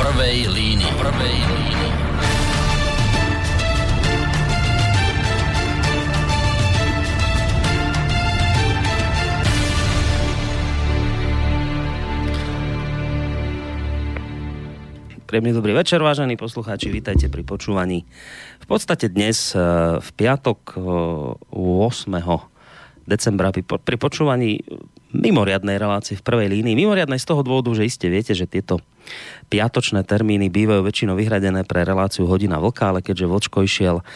prvej línii. Prvej línii. Príjemný dobrý večer, vážení poslucháči, vítajte pri počúvaní. V podstate dnes, eh, v piatok 8. Eh, decembra, pri počúvaní mimoriadnej relácie v prvej línii. Mimoriadnej z toho dôvodu, že iste viete, že tieto piatočné termíny bývajú väčšinou vyhradené pre reláciu Hodina vlka, ale keďže Vlčko išiel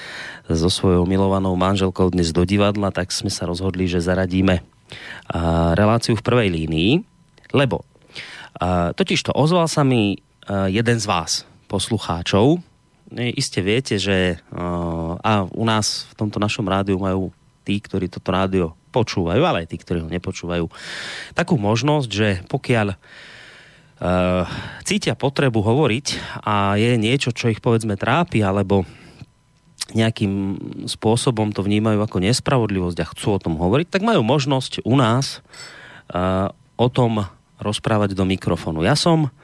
so svojou milovanou manželkou dnes do divadla, tak sme sa rozhodli, že zaradíme eh, reláciu v prvej línii, lebo totiž to ozval sa mi Eh, jeden z vás, poslucháčov. Iste viete, že eh, a u nás v tomto našom rádiu majú tí, ktorí toto rádio počúvajú, ale aj tí, ktorí ho nepočúvajú, takú možnosť, že pokiaľ uh, cítia potrebu hovoriť a je niečo, čo ich povedzme trápi, alebo nejakým spôsobom to vnímajú ako nespravodlivosť a chcú o tom hovoriť, tak majú možnosť u nás uh, o tom rozprávať do mikrofónu. Ja som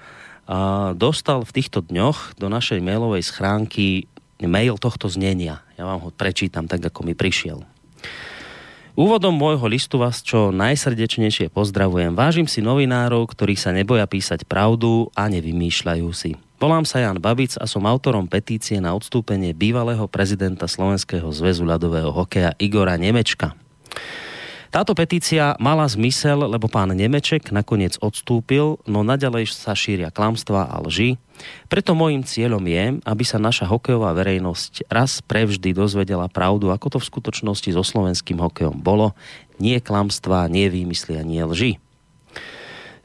a dostal v týchto dňoch do našej mailovej schránky mail tohto znenia. Ja vám ho prečítam tak, ako mi prišiel. Úvodom môjho listu vás čo najsrdečnejšie pozdravujem. Vážim si novinárov, ktorí sa neboja písať pravdu a nevymýšľajú si. Volám sa Jan Babic a som autorom petície na odstúpenie bývalého prezidenta Slovenského zväzu ľadového hokeja Igora Nemečka. Táto petícia mala zmysel, lebo pán Nemeček nakoniec odstúpil, no naďalej sa šíria klamstvá a lži. Preto môjim cieľom je, aby sa naša hokejová verejnosť raz prevždy dozvedela pravdu, ako to v skutočnosti so slovenským hokejom bolo. Nie klamstvá, nie výmysly a nie lži.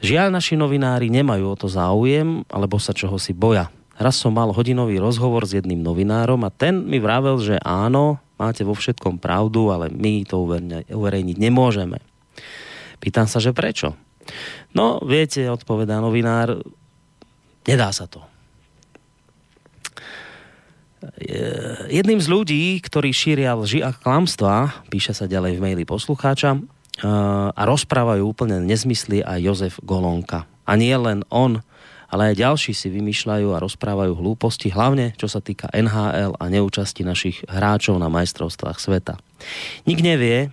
Žiaľ, naši novinári nemajú o to záujem, alebo sa čoho si boja. Raz som mal hodinový rozhovor s jedným novinárom a ten mi vravel, že áno, máte vo všetkom pravdu, ale my to uverejniť nemôžeme. Pýtam sa, že prečo? No, viete, odpovedá novinár, nedá sa to. Jedným z ľudí, ktorí šíria lži a klamstvá, píše sa ďalej v maili poslucháča, a rozprávajú úplne nezmysly aj Jozef Golonka. A nie len on, ale aj ďalší si vymýšľajú a rozprávajú hlúposti, hlavne čo sa týka NHL a neúčasti našich hráčov na majstrovstvách sveta. Nik nevie,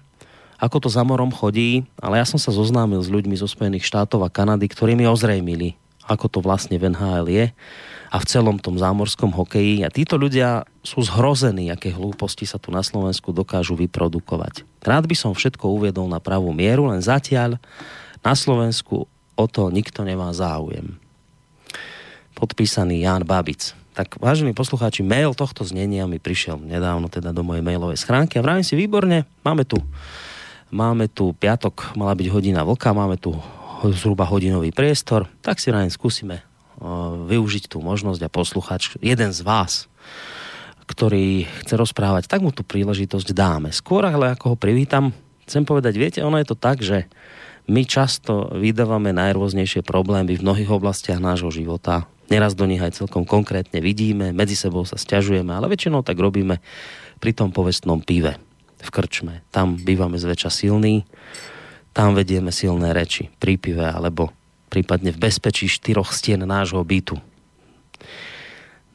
ako to za morom chodí, ale ja som sa zoznámil s ľuďmi zo Spojených štátov a Kanady, ktorí mi ozrejmili, ako to vlastne v NHL je a v celom tom zámorskom hokeji. A títo ľudia sú zhrození, aké hlúposti sa tu na Slovensku dokážu vyprodukovať. Rád by som všetko uviedol na pravú mieru, len zatiaľ na Slovensku o to nikto nemá záujem podpísaný Jan Babic. Tak vážení poslucháči, mail tohto znenia mi prišiel nedávno teda do mojej mailovej schránky a vravím si výborne, máme tu, máme tu piatok, mala byť hodina vlka, máme tu zhruba hodinový priestor, tak si rájem skúsime využiť tú možnosť a posluchač, jeden z vás, ktorý chce rozprávať, tak mu tú príležitosť dáme. Skôr ale ako ho privítam, chcem povedať, viete, ono je to tak, že my často vydávame najrôznejšie problémy v mnohých oblastiach nášho života Neraz do nich aj celkom konkrétne vidíme, medzi sebou sa stiažujeme, ale väčšinou tak robíme pri tom povestnom pive v krčme. Tam bývame zväčša silní, tam vedieme silné reči pri pive alebo prípadne v bezpečí štyroch stien nášho bytu.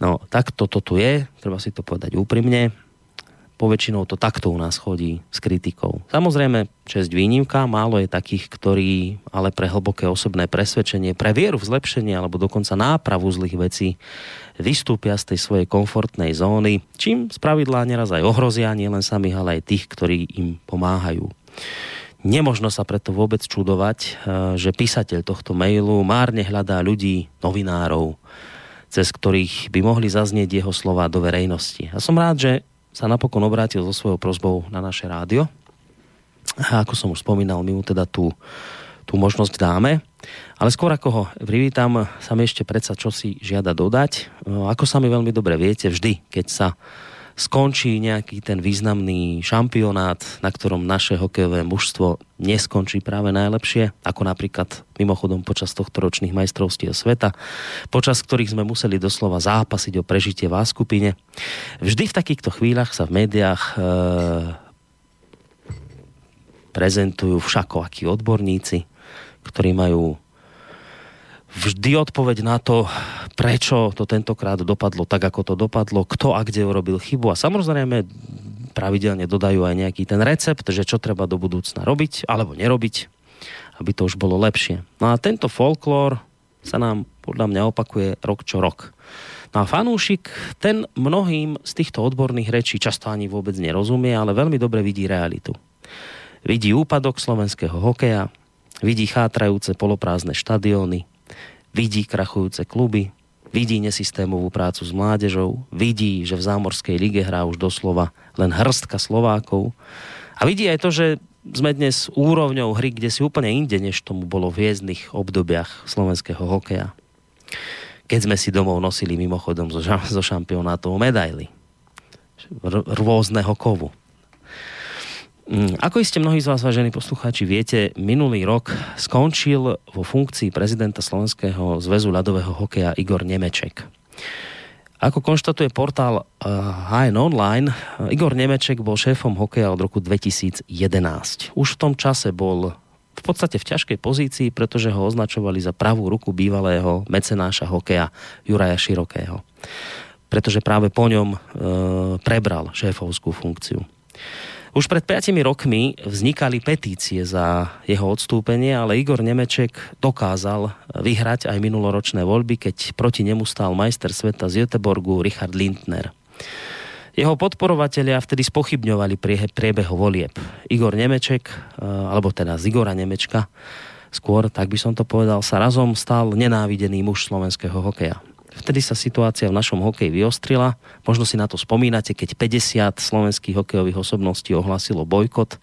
No, tak toto tu je, treba si to povedať úprimne poväčšinou to takto u nás chodí s kritikou. Samozrejme, čest výnimka, málo je takých, ktorí ale pre hlboké osobné presvedčenie, pre vieru v zlepšenie alebo dokonca nápravu zlých vecí vystúpia z tej svojej komfortnej zóny, čím spravidlá neraz aj ohrozia nielen samých, ale aj tých, ktorí im pomáhajú. Nemožno sa preto vôbec čudovať, eh, že písateľ tohto mailu márne hľadá ľudí, novinárov, cez ktorých by mohli zaznieť jeho slova do verejnosti. A som rád, že sa napokon obrátil so svojou prozbou na naše rádio. A ako som už spomínal, my mu teda tú, tú možnosť dáme. Ale skôr ako ho privítam, sa mi ešte predsa čo si žiada dodať. Ako sa mi veľmi dobre viete, vždy, keď sa skončí nejaký ten významný šampionát, na ktorom naše hokejové mužstvo neskončí práve najlepšie, ako napríklad mimochodom počas tohto ročných majstrovstiev sveta, počas ktorých sme museli doslova zápasiť o prežitie v skupine. Vždy v takýchto chvíľach sa v médiách e, prezentujú všako akí odborníci, ktorí majú vždy odpoveď na to, prečo to tentokrát dopadlo tak, ako to dopadlo, kto a kde urobil chybu a samozrejme pravidelne dodajú aj nejaký ten recept, že čo treba do budúcna robiť alebo nerobiť, aby to už bolo lepšie. No a tento folklór sa nám podľa mňa opakuje rok čo rok. No a fanúšik, ten mnohým z týchto odborných rečí často ani vôbec nerozumie, ale veľmi dobre vidí realitu. Vidí úpadok slovenského hokeja, vidí chátrajúce poloprázdne štadióny, vidí krachujúce kluby, vidí nesystémovú prácu s mládežou, vidí, že v zámorskej lige hrá už doslova len hrstka Slovákov a vidí aj to, že sme dnes úrovňou hry, kde si úplne inde, než tomu bolo v hviezdnych obdobiach slovenského hokeja. Keď sme si domov nosili mimochodom zo, zo šampionátov medaily. Rôzneho kovu. Mm, ako iste mnohí z vás, vážení poslucháči, viete, minulý rok skončil vo funkcii prezidenta Slovenského zväzu ľadového hokeja Igor Nemeček. Ako konštatuje portál HN eh, Online, Igor Nemeček bol šéfom hokeja od roku 2011. Už v tom čase bol v podstate v ťažkej pozícii, pretože ho označovali za pravú ruku bývalého mecenáša hokeja Juraja Širokého. Pretože práve po ňom e, prebral šéfovskú funkciu. Už pred 5 rokmi vznikali petície za jeho odstúpenie, ale Igor Nemeček dokázal vyhrať aj minuloročné voľby, keď proti nemu stál majster sveta z Göteborgu Richard Lindner. Jeho podporovatelia vtedy spochybňovali priebeh volieb. Igor Nemeček, eh, alebo teda z Igora Nemečka, skôr, tak by som to povedal, sa razom stal nenávidený muž slovenského hokeja. Vtedy sa situácia v našom hokeji vyostrila. Možno si na to spomínate, keď 50 slovenských hokejových osobností ohlasilo bojkot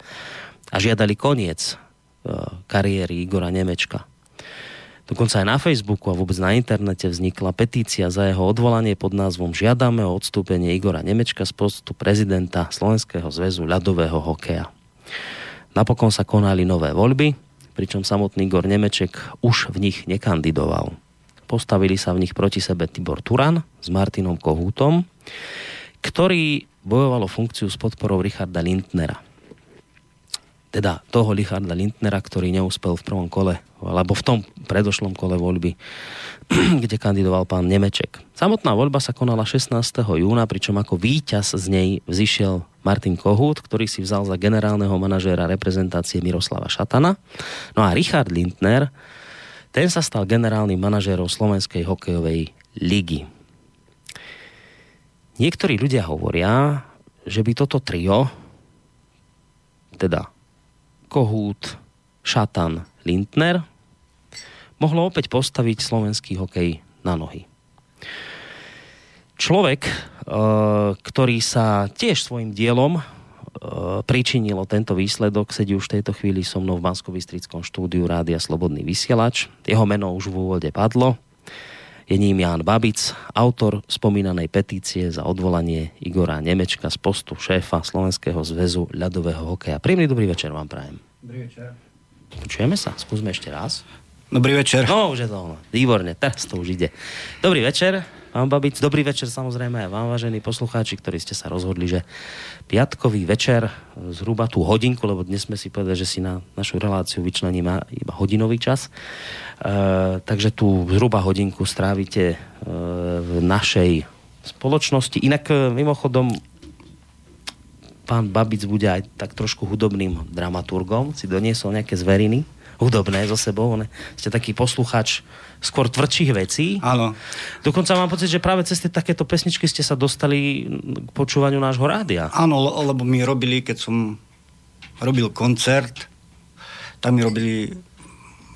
a žiadali koniec e, kariéry Igora Nemečka. Dokonca aj na Facebooku a vôbec na internete vznikla petícia za jeho odvolanie pod názvom Žiadame o odstúpenie Igora Nemečka z postu prezidenta Slovenského zväzu ľadového hokeja. Napokon sa konali nové voľby, pričom samotný Igor Nemeček už v nich nekandidoval. Postavili sa v nich proti sebe Tibor Turan s Martinom Kohútom, ktorý bojovalo funkciu s podporou Richarda Lindnera. Teda toho Richarda Lindnera, ktorý neúspel v prvom kole, alebo v tom predošlom kole voľby, kde kandidoval pán Nemeček. Samotná voľba sa konala 16. júna, pričom ako víťaz z nej vzýšiel Martin Kohút, ktorý si vzal za generálneho manažéra reprezentácie Miroslava Šatana. No a Richard Lindner ten sa stal generálnym manažérom Slovenskej hokejovej ligy. Niektorí ľudia hovoria, že by toto trio, teda Kohút, Šatan, Lindner, mohlo opäť postaviť slovenský hokej na nohy. Človek, eh, ktorý sa tiež svojim dielom E, pričinilo tento výsledok, sedí už v tejto chvíli so mnou v bansko štúdiu Rádia Slobodný vysielač. Jeho meno už v úvode padlo. Je ním Ján Babic, autor spomínanej petície za odvolanie Igora Nemečka z postu šéfa Slovenského zväzu ľadového hokeja. Príjemný dobrý večer vám prajem. Dobrý večer. Počujeme sa? Skúsme ešte raz. Dobrý večer. No, už je to Výborne, teraz to už ide. Dobrý večer. Pán Babic, dobrý večer samozrejme aj vám, vážení poslucháči, ktorí ste sa rozhodli, že piatkový večer, zhruba tú hodinku, lebo dnes sme si povedali, že si na našu reláciu vyčleníme iba hodinový čas. E, takže tú zhruba hodinku strávite e, v našej spoločnosti. Inak e, mimochodom pán Babic bude aj tak trošku hudobným dramaturgom, si doniesol nejaké zveriny hudobné zo sebou. Ne? Ste taký posluchač skôr tvrdších vecí. Áno. Dokonca mám pocit, že práve cez tie takéto pesničky ste sa dostali k počúvaniu nášho rádia. Áno, lebo mi robili, keď som robil koncert, tak mi robili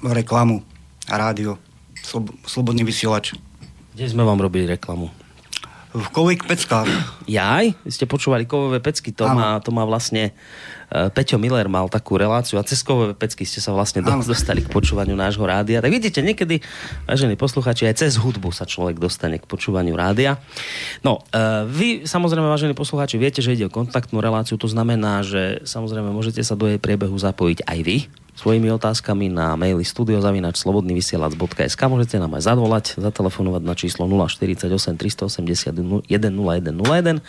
reklamu rádio. Slob- slobodný vysielač. Kde sme vám robili reklamu? V kových peckách. Jaj? Ste počúvali kovové pecky, to má, to má vlastne Peťo Miller mal takú reláciu a cez kovové pecky ste sa vlastne do, dostali k počúvaniu nášho rádia. Tak vidíte, niekedy, vážení posluchači, aj cez hudbu sa človek dostane k počúvaniu rádia. No, uh, vy samozrejme, vážení posluchači, viete, že ide o kontaktnú reláciu, to znamená, že samozrejme môžete sa do jej priebehu zapojiť aj vy, svojimi otázkami na maili studiozavinač.slobodnyvysielac.sk Môžete nám aj zavolať, zatelefonovať na číslo 048 381 0101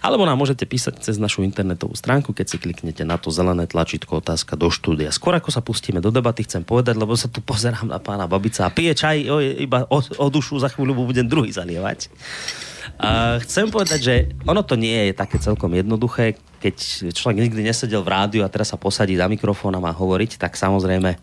Alebo nám môžete písať cez našu internetovú stránku, keď si kliknete na to zelené tlačítko otázka do štúdia. Skôr ako sa pustíme do debaty, chcem povedať, lebo sa tu pozerám na pána Babica a pije čaj o, iba o, o dušu, za chvíľu budem druhý zalievať. A chcem povedať, že ono to nie je také celkom jednoduché, keď človek nikdy nesedel v rádiu a teraz sa posadí za mikrofón a má hovoriť, tak samozrejme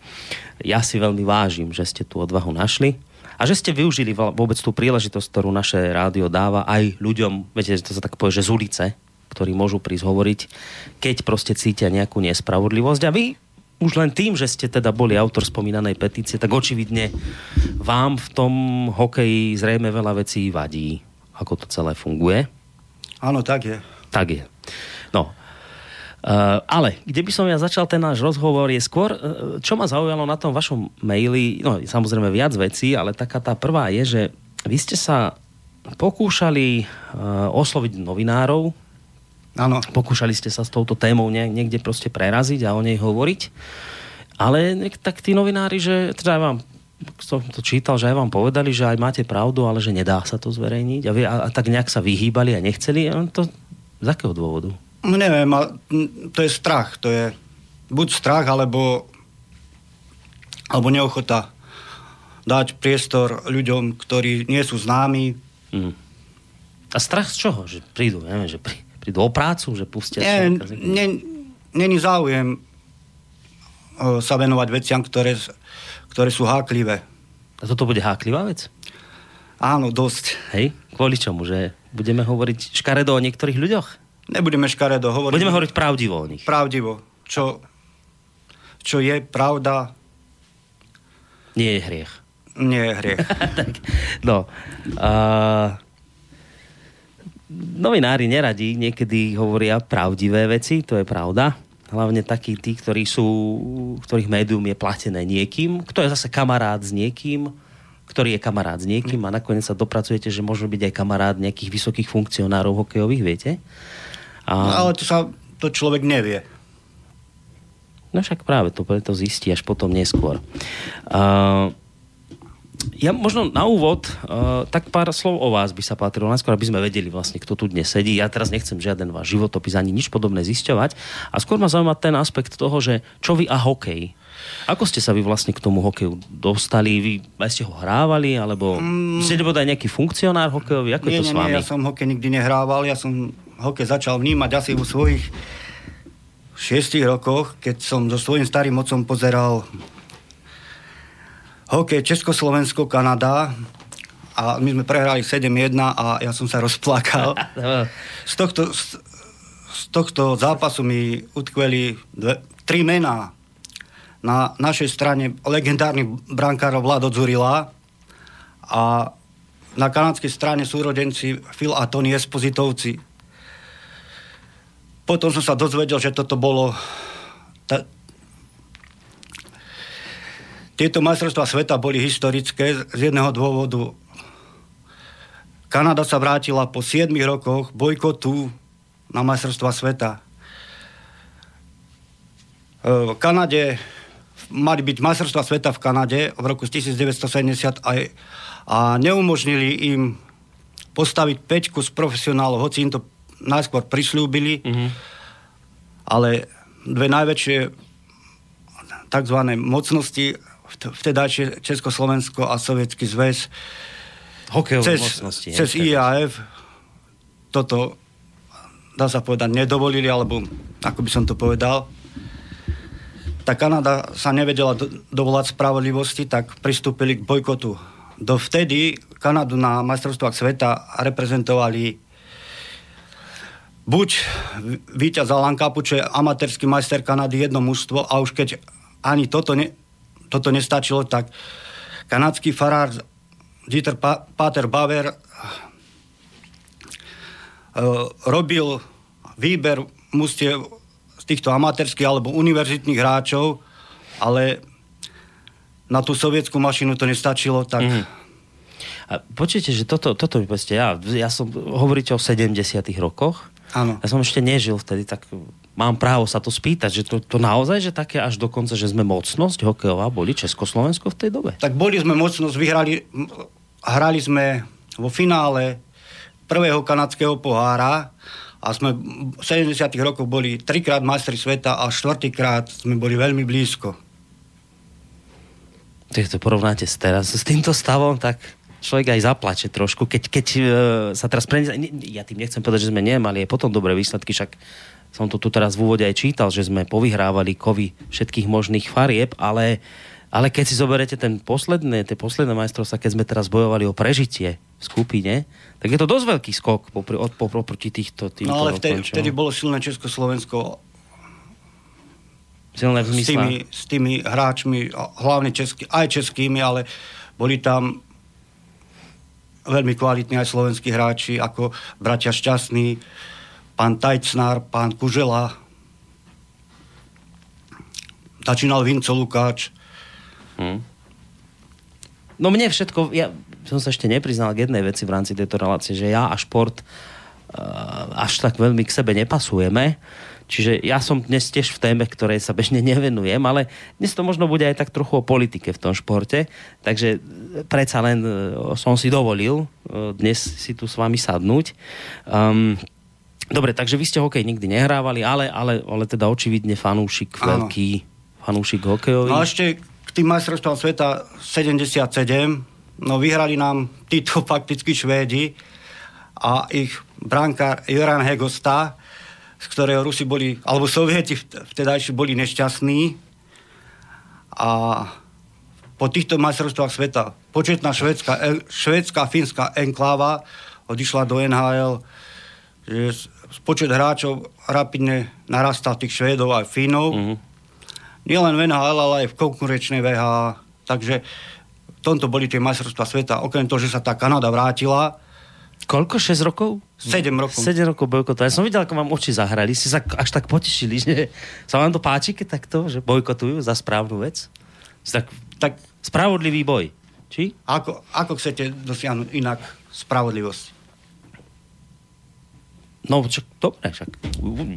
ja si veľmi vážim, že ste tú odvahu našli a že ste využili vôbec tú príležitosť, ktorú naše rádio dáva aj ľuďom, viete, to sa tak povie, že z ulice, ktorí môžu prísť hovoriť, keď proste cítia nejakú nespravodlivosť. A vy už len tým, že ste teda boli autor spomínanej petície, tak očividne vám v tom hokeji zrejme veľa vecí vadí, ako to celé funguje. Áno, tak je. Tak je. Uh, ale kde by som ja začal ten náš rozhovor je skôr, uh, čo ma zaujalo na tom vašom maili, no samozrejme viac vecí, ale taká tá prvá je, že vy ste sa pokúšali uh, osloviť novinárov, Áno. pokúšali ste sa s touto témou nie, niekde proste preraziť a o nej hovoriť, ale tak tí novinári, že teda ja vám som to čítal, že aj vám povedali, že aj máte pravdu, ale že nedá sa to zverejniť a, vy, a, a tak nejak sa vyhýbali a nechceli. To z akého dôvodu? No neviem, to je strach. To je buď strach, alebo, alebo neochota dať priestor ľuďom, ktorí nie sú známi. Mm. A strach z čoho? Že prídu, neviem, že prídu o prácu, že pustia... Nie, nie, není záujem sa venovať veciam, ktoré, ktoré sú háklivé. A toto bude háklivá vec? Áno, dosť. Hej? Kvôli čomu? Že budeme hovoriť škaredo o niektorých ľuďoch? Nebudeme škaredo hovoriť. Budeme hovoriť pravdivo o nich. Pravdivo. Čo, čo je pravda... Nie je hriech. Nie je hriech. tak, no. Uh, novinári neradi niekedy hovoria pravdivé veci, to je pravda. Hlavne takí tí, ktorí sú, ktorých médium je platené niekým, kto je zase kamarát s niekým, ktorý je kamarát s niekým a nakoniec sa dopracujete, že môže byť aj kamarát nejakých vysokých funkcionárov hokejových, viete? A... No, ale to sa to človek nevie. No však práve to, to zistí až potom neskôr. Uh, ja možno na úvod, uh, tak pár slov o vás by sa patrilo, najskôr aby sme vedeli vlastne, kto tu dnes sedí. Ja teraz nechcem žiaden váš životopis ani nič podobné zisťovať. A skôr ma zaujíma ten aspekt toho, že čo vy a hokej. Ako ste sa vy vlastne k tomu hokeju dostali? Vy aj ste ho hrávali, alebo mm. ste nebol aj nejaký funkcionár hokejový? Ako nie, je to nie, s vami? Nie, ja som hokej nikdy nehrával, ja som hokej začal vnímať asi vo svojich šiestich rokoch, keď som so svojím starým mocom pozeral hokej Československo, Kanada a my sme prehrali 7-1 a ja som sa rozplakal. z, tohto, z, z tohto zápasu mi utkveli dve, tri mená. Na našej strane legendárny brankár Vlado Zurila a na kanadskej strane súrodenci Phil a Tony Espozitovci. Potom som sa dozvedel, že toto bolo... Ta, tieto majstrovstvá sveta boli historické z jedného dôvodu. Kanada sa vrátila po 7 rokoch bojkotu na majstrovstvá sveta. V Kanade mali byť majstrovstvá sveta v Kanade v roku 1970 aj, a neumožnili im postaviť peťku z profesionálov, hoci im to najskôr prislúbili, mm-hmm. ale dve najväčšie tzv. mocnosti, vtedajšie Československo a Sovietský zväz, cez, mocnosti, cez IAF toto, dá sa povedať, nedovolili, alebo ako by som to povedal, tá Kanada sa nevedela do, dovolať spravodlivosti, tak pristúpili k bojkotu. Dovtedy Kanadu na majstrovstvách sveta reprezentovali buď víťaz Alan Kapu, čo je amatérský majster Kanady, jedno mužstvo, a už keď ani toto, ne, toto nestačilo, tak kanadský farár Dieter pa, Pater Bauer uh, robil výber mustiev z týchto amatérských alebo univerzitných hráčov, ale na tú sovietskú mašinu to nestačilo, tak mm. A počujete, že toto, toto mi povedzte, ja, ja som, hovoríte o 70 rokoch, Áno. Ja som ešte nežil vtedy, tak mám právo sa to spýtať, že to, to naozaj, že také až dokonca, že sme mocnosť hokejová, boli Československo v tej dobe? Tak boli sme mocnosť, vyhrali, hrali sme vo finále prvého kanadského pohára a sme v 70 rokoch boli trikrát majstri sveta a štvrtýkrát sme boli veľmi blízko. Keď to porovnáte s teraz, s týmto stavom, tak človek aj zaplače trošku, keď, keď uh, sa teraz pre... Ja tým nechcem povedať, že sme nemali aj potom dobré výsledky, však som to tu teraz v úvode aj čítal, že sme povyhrávali kovy všetkých možných farieb, ale ale keď si zoberete ten posledné, tie posledné majstrovstvá, keď sme teraz bojovali o prežitie v skupine, tak je to dosť veľký skok popri, od, proti týchto, týmto No ale vtedy, vtedy bolo silné Československo silné v s tými, s tými hráčmi, hlavne český, aj českými, ale boli tam veľmi kvalitní aj slovenskí hráči, ako bratia Šťastný, pán Tajcnár, pán Kužela, začínal Vinco Lukáč, Hmm. No mne všetko, ja som sa ešte nepriznal k jednej veci v rámci tejto relácie, že ja a šport uh, až tak veľmi k sebe nepasujeme. Čiže ja som dnes tiež v téme, ktorej sa bežne nevenujem, ale dnes to možno bude aj tak trochu o politike v tom športe. Takže predsa len uh, som si dovolil uh, dnes si tu s vami sadnúť. Um, dobre, takže vy ste hokej nikdy nehrávali, ale, ale, ale teda očividne fanúšik, Áno. veľký fanúšik hokejový. No ešte tým majstrovstvám sveta 77, no vyhrali nám títo fakticky Švédi a ich brankár Joran Hegosta, z ktorého Rusi boli, alebo Sovieti vtedajší boli nešťastní a po týchto majstrovstvách sveta početná švédska, e, švédska fínska enkláva odišla do NHL, že počet hráčov rapidne narastal tých Švédov a Fínov. Mm-hmm nielen v NHL, ale aj v konkurenčnej VH. Takže v tomto boli tie majstrovstvá sveta. Okrem toho, že sa tá Kanada vrátila. Koľko? 6 rokov? 7 rokov. 7 rokov bojkotu. Ja som videl, ako vám oči zahrali. Si sa až tak potešili, že sa vám to páči, keď takto, že bojkotujú za správnu vec? Tak, tak spravodlivý boj. Či? Ako, ako chcete dosiahnuť inak spravodlivosť? No, čo, dobre, však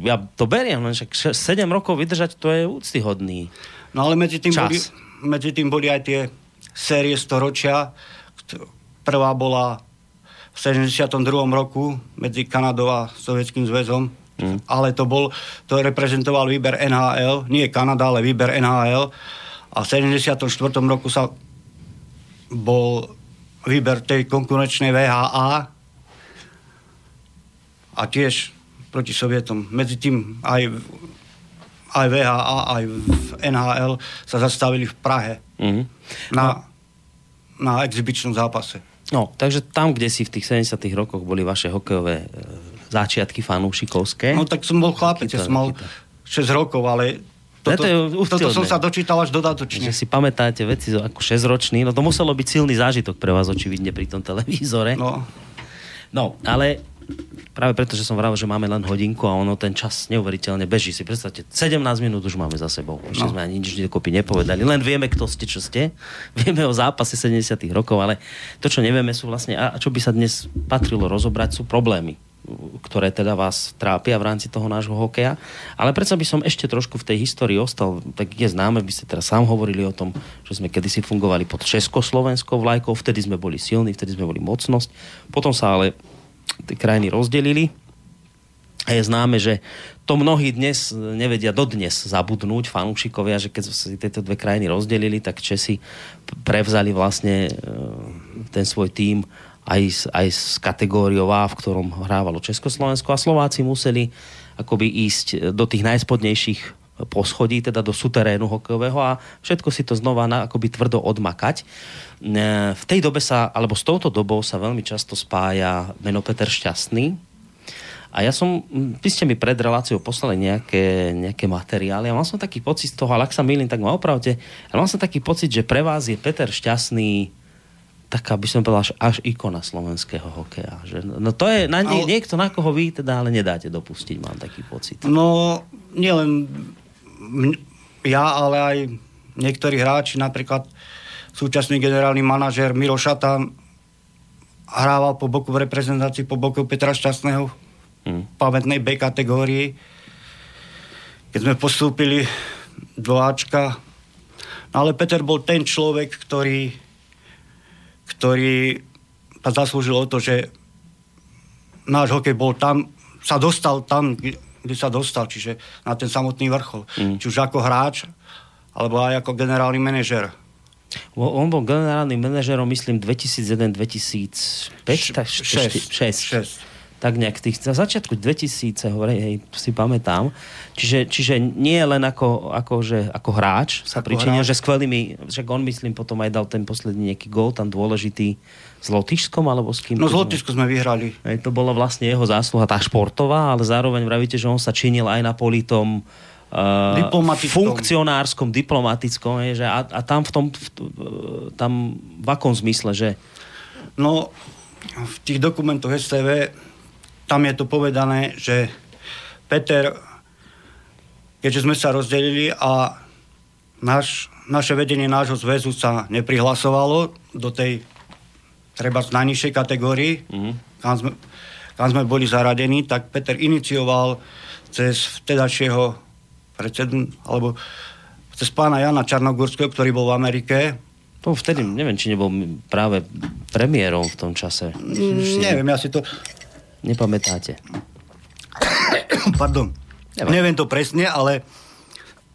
ja to beriem, len však 7 rokov vydržať, to je úctyhodný No ale medzi tým, boli, medzi tým boli aj tie série storočia. Prvá bola v 72. roku medzi Kanadou a Sovietským zväzom. Mm. Ale to bol, to reprezentoval výber NHL, nie Kanada, ale výber NHL. A v 74. roku sa bol výber tej konkurenčnej VHA, a tiež proti Sovietom. Medzi tým aj, aj VHA, aj v NHL sa zastavili v Prahe mm-hmm. na, no. na exibičnom zápase. No, takže tam, kde si v tých 70 rokoch boli vaše hokejové e, začiatky fanúšikovské. No tak som bol chlapec, ja som mal 6 rokov, ale toto, to toto som sa dočítal až dodatočne. Že si pamätáte veci ako 6-ročný, no to muselo byť silný zážitok pre vás očividne pri tom televízore. No. No, ale práve preto, že som vravil, že máme len hodinku a ono ten čas neuveriteľne beží. Si predstavte, 17 minút už máme za sebou. Ešte no. sme ani nič dokopy nepovedali. Len vieme, kto ste, čo ste. Vieme o zápase 70 rokov, ale to, čo nevieme, sú vlastne, a čo by sa dnes patrilo rozobrať, sú problémy ktoré teda vás trápia v rámci toho nášho hokeja. Ale predsa by som ešte trošku v tej histórii ostal, tak je známe, by ste teraz sám hovorili o tom, že sme kedysi fungovali pod Československou vlajkou, vtedy sme boli silní, vtedy sme boli mocnosť. Potom sa ale tie krajiny rozdelili. A je známe, že to mnohí dnes nevedia dodnes zabudnúť fanúšikovia, že keď sa tieto dve krajiny rozdelili, tak Česi prevzali vlastne e, ten svoj tím aj, z, aj s kategóriou A, v ktorom hrávalo Československo a Slováci museli akoby ísť do tých najspodnejších poschodí, teda do suterénu hokejového a všetko si to znova na, akoby tvrdo odmakať. E, v tej dobe sa, alebo s touto dobou sa veľmi často spája meno Peter Šťastný. A ja som, vy ste mi pred reláciou poslali nejaké, nejaké materiály a mal som taký pocit z toho, ale ak sa milím, tak ma opravte, ale mal som taký pocit, že pre vás je Peter Šťastný taká by som povedal až, až ikona slovenského hokeja. Že, no to je na, nie, niekto, na koho vy teda ale nedáte dopustiť, mám taký pocit. No, nielen ja, ale aj niektorí hráči, napríklad súčasný generálny manažer Miro Šatan hrával po boku v reprezentácii po boku Petra Šťastného v pamätnej B kategórii. Keď sme postúpili do Ačka. No ale Peter bol ten človek, ktorý, ktorý zaslúžil o to, že náš hokej bol tam, sa dostal tam, kde sa dostal, čiže na ten samotný vrchol. Mm. Či už ako hráč, alebo aj ako generálny manažer. On bol generálnym manažerom, myslím, 2001-2005? 6. 6 tak nejak tých, za začiatku 2000, hovorí, hej, si pamätám. Čiže, čiže nie len ako, ako, že, ako hráč sa ako pričinil, hráč. že skvelými, však on myslím potom aj dal ten posledný nejaký gol, tam dôležitý s Lotyšskom, alebo s kým? No s Lotyšskom sme vyhrali. Hej, to bola vlastne jeho zásluha, tá športová, ale zároveň vravíte, že on sa činil aj na politom uh, funkcionárskom, diplomatickom, je, že a, a tam v tom, v, tam v akom zmysle, že? No, v tých dokumentoch STV tam je to povedané, že Peter, keďže sme sa rozdelili a naš, naše vedenie nášho zväzu sa neprihlasovalo do tej treba z najnižšej kategórii, mm. kam, sme, kam sme boli zaradení, tak Peter inicioval cez vtedajšieho predsedu, alebo cez pána Jana Čarnogórského, ktorý bol v Amerike. To vtedy, neviem, či nebol práve premiérom v tom čase. Mm, neviem, ja si to nepamätáte? Pardon. Neviem. Neviem to presne, ale,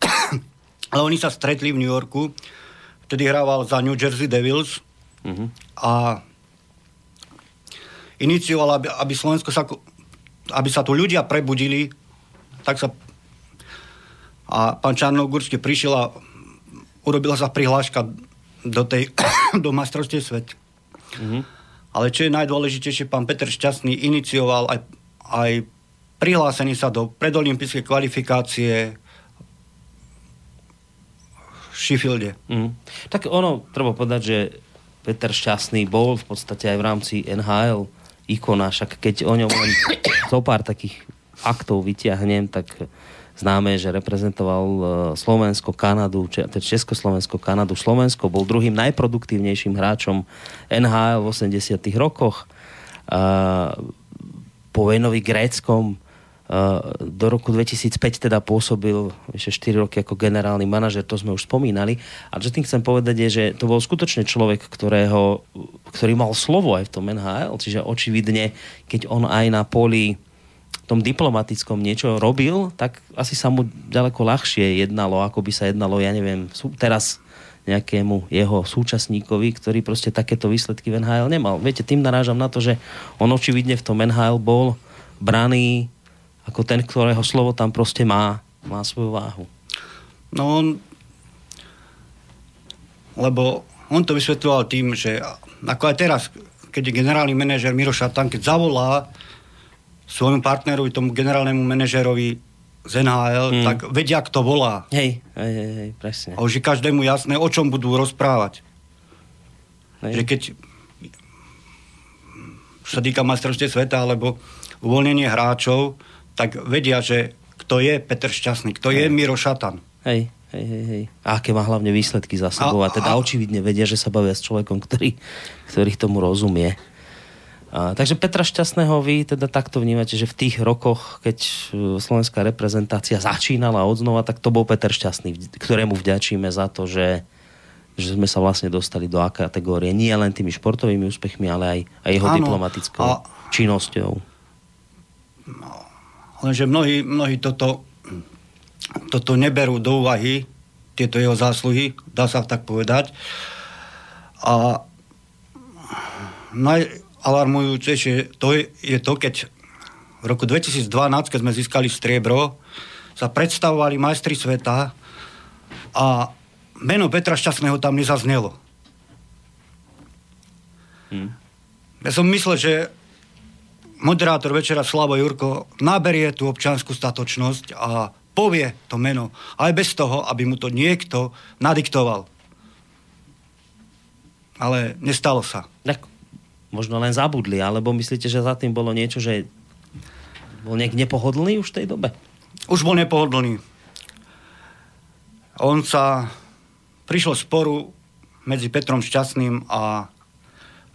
ale oni sa stretli v New Yorku. Vtedy hrával za New Jersey Devils uh-huh. a inicioval, aby, aby Slovensko sa, aby sa tu ľudia prebudili, tak sa a pán Čarnogórsky prišiel a urobila sa prihláška do tej do majstrovstiev svet. Uh-huh. Ale čo je najdôležitejšie, pán Peter Šťastný inicioval aj, aj prihlásenie sa do predolimpijskej kvalifikácie v Sheffielde. Mm. Tak ono, treba povedať, že Peter Šťastný bol v podstate aj v rámci NHL ikona, však keď o ňom len zo pár takých aktov vyťahnem, tak známe, že reprezentoval e, Slovensko, Kanadu, Československo, Kanadu. Slovensko bol druhým najproduktívnejším hráčom NHL v 80 rokoch. Po vojnovi Gréckom e, do roku 2005 teda pôsobil ešte 4 roky ako generálny manažer, to sme už spomínali. A čo tým chcem povedať je, že to bol skutočne človek, ktorého, ktorý mal slovo aj v tom NHL, čiže očividne, keď on aj na poli tom diplomatickom niečo robil, tak asi sa mu ďaleko ľahšie jednalo, ako by sa jednalo, ja neviem, teraz nejakému jeho súčasníkovi, ktorý proste takéto výsledky v NHL nemal. Viete, tým narážam na to, že on očividne v tom NHL bol braný ako ten, ktorého slovo tam proste má, má svoju váhu. No on, lebo on to vysvetloval tým, že ako aj teraz, keď je generálny manažer Miroša tam, keď zavolá svojmu partnerovi, tomu generálnemu manažerovi z NHL, hmm. tak vedia, kto volá. Hej, hej, hej, hej presne. A už je každému jasné, o čom budú rozprávať. Hej. Že keď sa týka majstrovstie sveta alebo uvoľnenie hráčov, tak vedia, že kto je Peter Šťastný, kto hej. je Miro Šatan. Hej, hej, hej, hej. A aké má hlavne výsledky za sebou. A, a teda a, očividne vedia, že sa bavia s človekom, ktorý, ktorý tomu rozumie. A, takže Petra Šťastného vy teda takto vnímate, že v tých rokoch, keď e, slovenská reprezentácia začínala odznova, tak to bol Peter Šťastný, ktorému vďačíme za to, že, že sme sa vlastne dostali do kategórie nie len tými športovými úspechmi, ale aj, aj jeho Áno, diplomatickou a... činnosťou. No, lenže mnohí, mnohí toto, toto neberú do úvahy, tieto jeho zásluhy, dá sa tak povedať. A naj, alarmujúcejšie to je, je to, keď v roku 2012, keď sme získali striebro, sa predstavovali majstri sveta a meno Petra Šťastného tam nezaznelo. Hmm. Ja som myslel, že moderátor večera Slavo Jurko naberie tú občanskú statočnosť a povie to meno, aj bez toho, aby mu to niekto nadiktoval. Ale nestalo sa. Tak možno len zabudli, alebo myslíte, že za tým bolo niečo, že bol nejak nepohodlný už v tej dobe? Už bol nepohodlný. On sa prišlo sporu medzi Petrom Šťastným a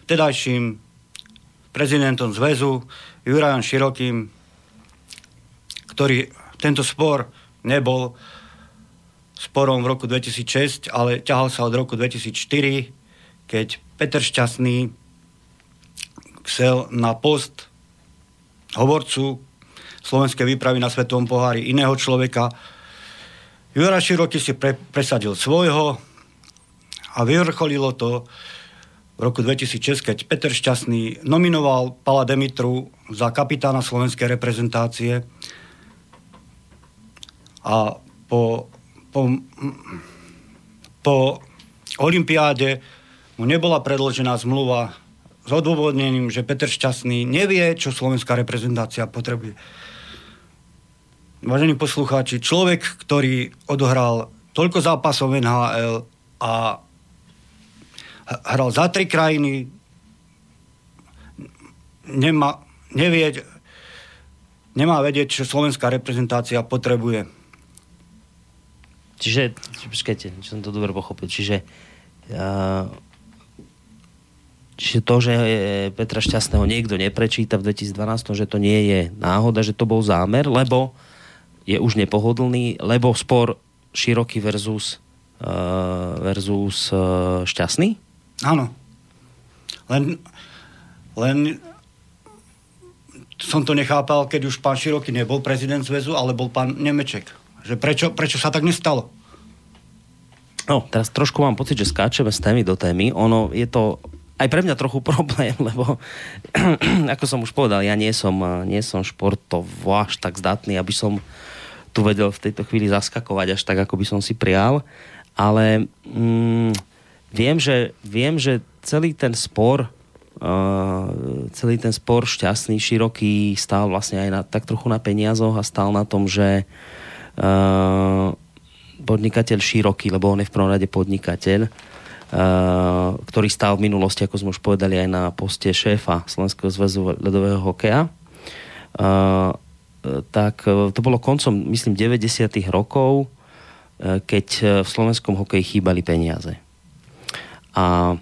vtedajším prezidentom zväzu Jurajom Širokým, ktorý tento spor nebol sporom v roku 2006, ale ťahal sa od roku 2004, keď Peter Šťastný chcel na post hovorcu slovenské výpravy na Svetovom pohári iného človeka. Jura Široký si pre, presadil svojho a vyvrcholilo to v roku 2006, keď Peter Šťastný nominoval Pala Demitru za kapitána slovenskej reprezentácie a po, po, po olympiáde mu nebola predložená zmluva s odôvodnením, že Peter Šťastný nevie, čo slovenská reprezentácia potrebuje. Vážení poslucháči, človek, ktorý odohral toľko zápasov NHL a hral za tri krajiny, nemá, nevie, nemá vedieť, čo slovenská reprezentácia potrebuje. Čiže, počkajte, som to dobre pochopil, čiže uh, Čiže to, že Petra Šťastného niekto neprečíta v 2012, že to nie je náhoda, že to bol zámer, lebo je už nepohodlný, lebo spor široký versus, uh, versus uh, šťastný? Áno. Len, len som to nechápal, keď už pán Široký nebol prezident zväzu, ale bol pán Nemeček. Že prečo, prečo sa tak nestalo? No, teraz trošku mám pocit, že skáčeme z témy do témy. Ono je to aj pre mňa trochu problém, lebo ako som už povedal, ja nie som, nie som športovo až tak zdatný, aby som tu vedel v tejto chvíli zaskakovať až tak, ako by som si prial, ale mm, viem, že, viem, že celý ten spor uh, celý ten spor šťastný, široký stál vlastne aj na, tak trochu na peniazoch a stál na tom, že uh, podnikateľ široký, lebo on je v prvom rade podnikateľ, Eh, ktorý stál v minulosti, ako sme už povedali, aj na poste šéfa Slovenského zväzu ľadového hokeja. Eh, tak eh, to bolo koncom, myslím, 90. rokov, keď v slovenskom hokeji chýbali peniaze. A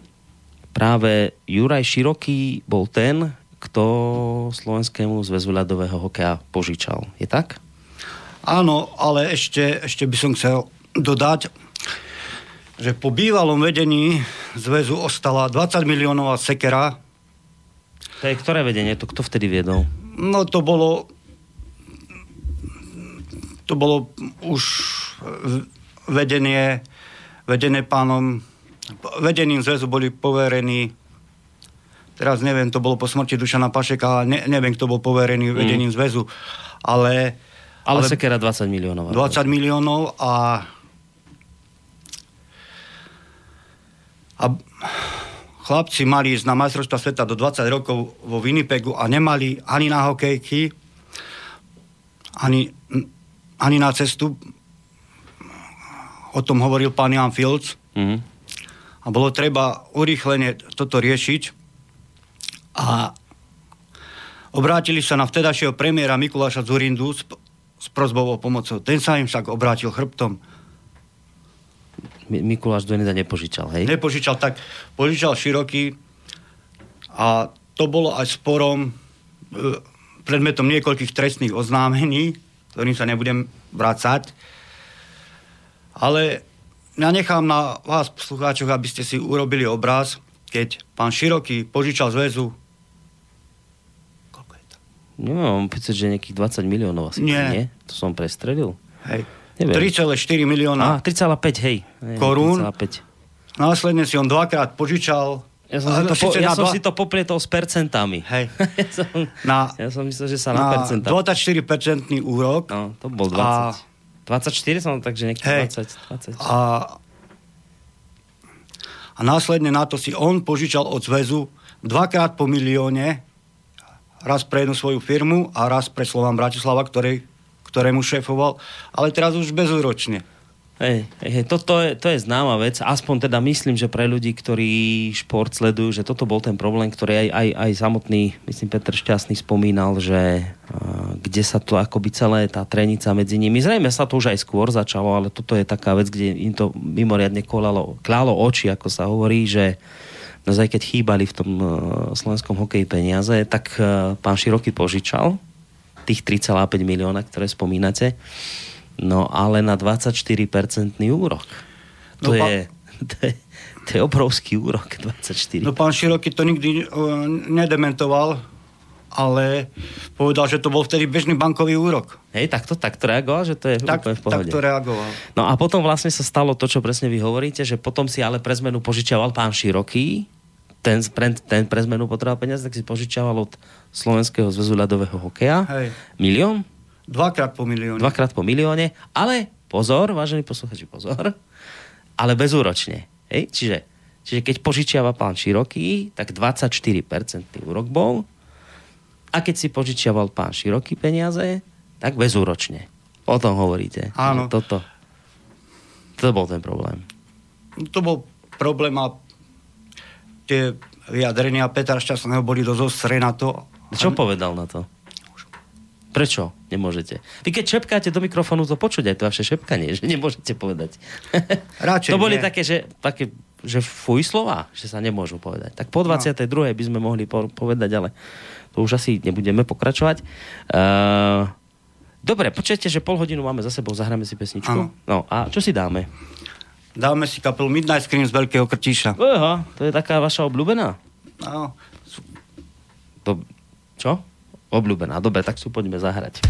práve Juraj Široký bol ten, kto Slovenskému zväzu ľadového hokeja požičal. Je tak? Áno, ale ešte, ešte by som chcel dodať, že po bývalom vedení zväzu ostala 20 miliónová sekera. To je ktoré vedenie? To kto vtedy viedol? No to bolo to bolo už vedenie vedené pánom vedením zväzu boli poverení teraz neviem, to bolo po smrti Dušana Pašeka, ne, neviem, kto bol poverený mm. vedením zväzu, ale ale, ale sekera 20 miliónov. 20 miliónov a A chlapci mali ísť na majstrovstva sveta do 20 rokov vo Winnipegu a nemali ani na hokejky, ani, ani na cestu. O tom hovoril pán Jan Fields. Mm-hmm. A bolo treba urýchlene toto riešiť. A obrátili sa na vtedajšieho premiéra Mikuláša Zurindu s, s prozbou o pomocou. Ten sa im však obrátil chrbtom Mikuláš Dojneda nepožičal, hej? Nepožičal, tak požičal široký a to bolo aj sporom e, predmetom niekoľkých trestných oznámení, ktorým sa nebudem vrácať. Ale ja nechám na vás, poslucháčoch, aby ste si urobili obraz, keď pán Široký požičal zväzu Koľko je to? Nemám pocit, že nejakých 20 miliónov asi. Nie. nie? To som prestrelil. Hej. 3,4 milióna. Á, 3,5, hej. Korún. 3,5. Následne si on dvakrát požičal ja som, si to, po, ja som dva... si to poplietol s percentami. Hej. ja, som, na, ja som myslel, že sa na, na percentá. 24-percentný úrok. No, to bol 20. A, 24 som, takže nejaký hej, 20, 20. A, a následne na to si on požičal od zväzu dvakrát po milióne raz pre jednu svoju firmu a raz pre Slován Bratislava, ktorej ktorému šéfoval, ale teraz už bezúročne. Hej, hej, to, je, to je známa vec. Aspoň teda myslím, že pre ľudí, ktorí šport sledujú, že toto bol ten problém, ktorý aj, aj, aj samotný, myslím, Petr Šťastný spomínal, že uh, kde sa to akoby celé tá trenica medzi nimi, zrejme sa to už aj skôr začalo, ale toto je taká vec, kde im to mimoriadne kolalo, klálo oči, ako sa hovorí, že naozaj keď chýbali v tom uh, slovenskom hokeji peniaze, tak uh, pán Široký požičal tých 3,5 milióna, ktoré spomínate, no ale na 24-percentný úrok. To, no, je, to, je, to je obrovský úrok, 24. No pán Široký to nikdy uh, nedementoval, ale povedal, že to bol vtedy bežný bankový úrok. Hej, tak to, tak to reagoval, že to je tak, úplne v pohode. Tak to reagoval. No a potom vlastne sa stalo to, čo presne vy hovoríte, že potom si ale pre zmenu požičiaval pán Široký, ten, pre, ten pre zmenu potreboval peniaze, tak si požičiaval od Slovenského zväzu ľadového hokeja. Hej. Milión? Dvakrát po milióne. Dvakrát po milióne, ale pozor, vážení posluchači, pozor, ale bezúročne. Hej? Čiže, čiže keď požičiava pán Široký, tak 24% úrok bol, a keď si požičiaval pán široký peniaze, tak bezúročne. O tom hovoríte. Áno. Toto. To bol ten problém. To bol problém a tie vyjadrenia Petra Šťastného boli dosť ostré na to. Čo povedal na to? Prečo nemôžete? Vy keď šepkáte do mikrofónu, to počuť aj to vaše šepkanie, že nemôžete povedať. Radšej to boli nie. také, že, také, že fuj slova, že sa nemôžu povedať. Tak po 22. No. by sme mohli po- povedať, ale to už asi nebudeme pokračovať. Uh, dobre, počujete, že pol hodinu máme za sebou, zahráme si pesničku. Áno. No a čo si dáme? Dáme si kapelu Midnight Scream z Veľkého Krtíša. Aha, to je taká vaša obľúbená? No, To, čo? Obľúbená. Dobre, tak si poďme zahrať.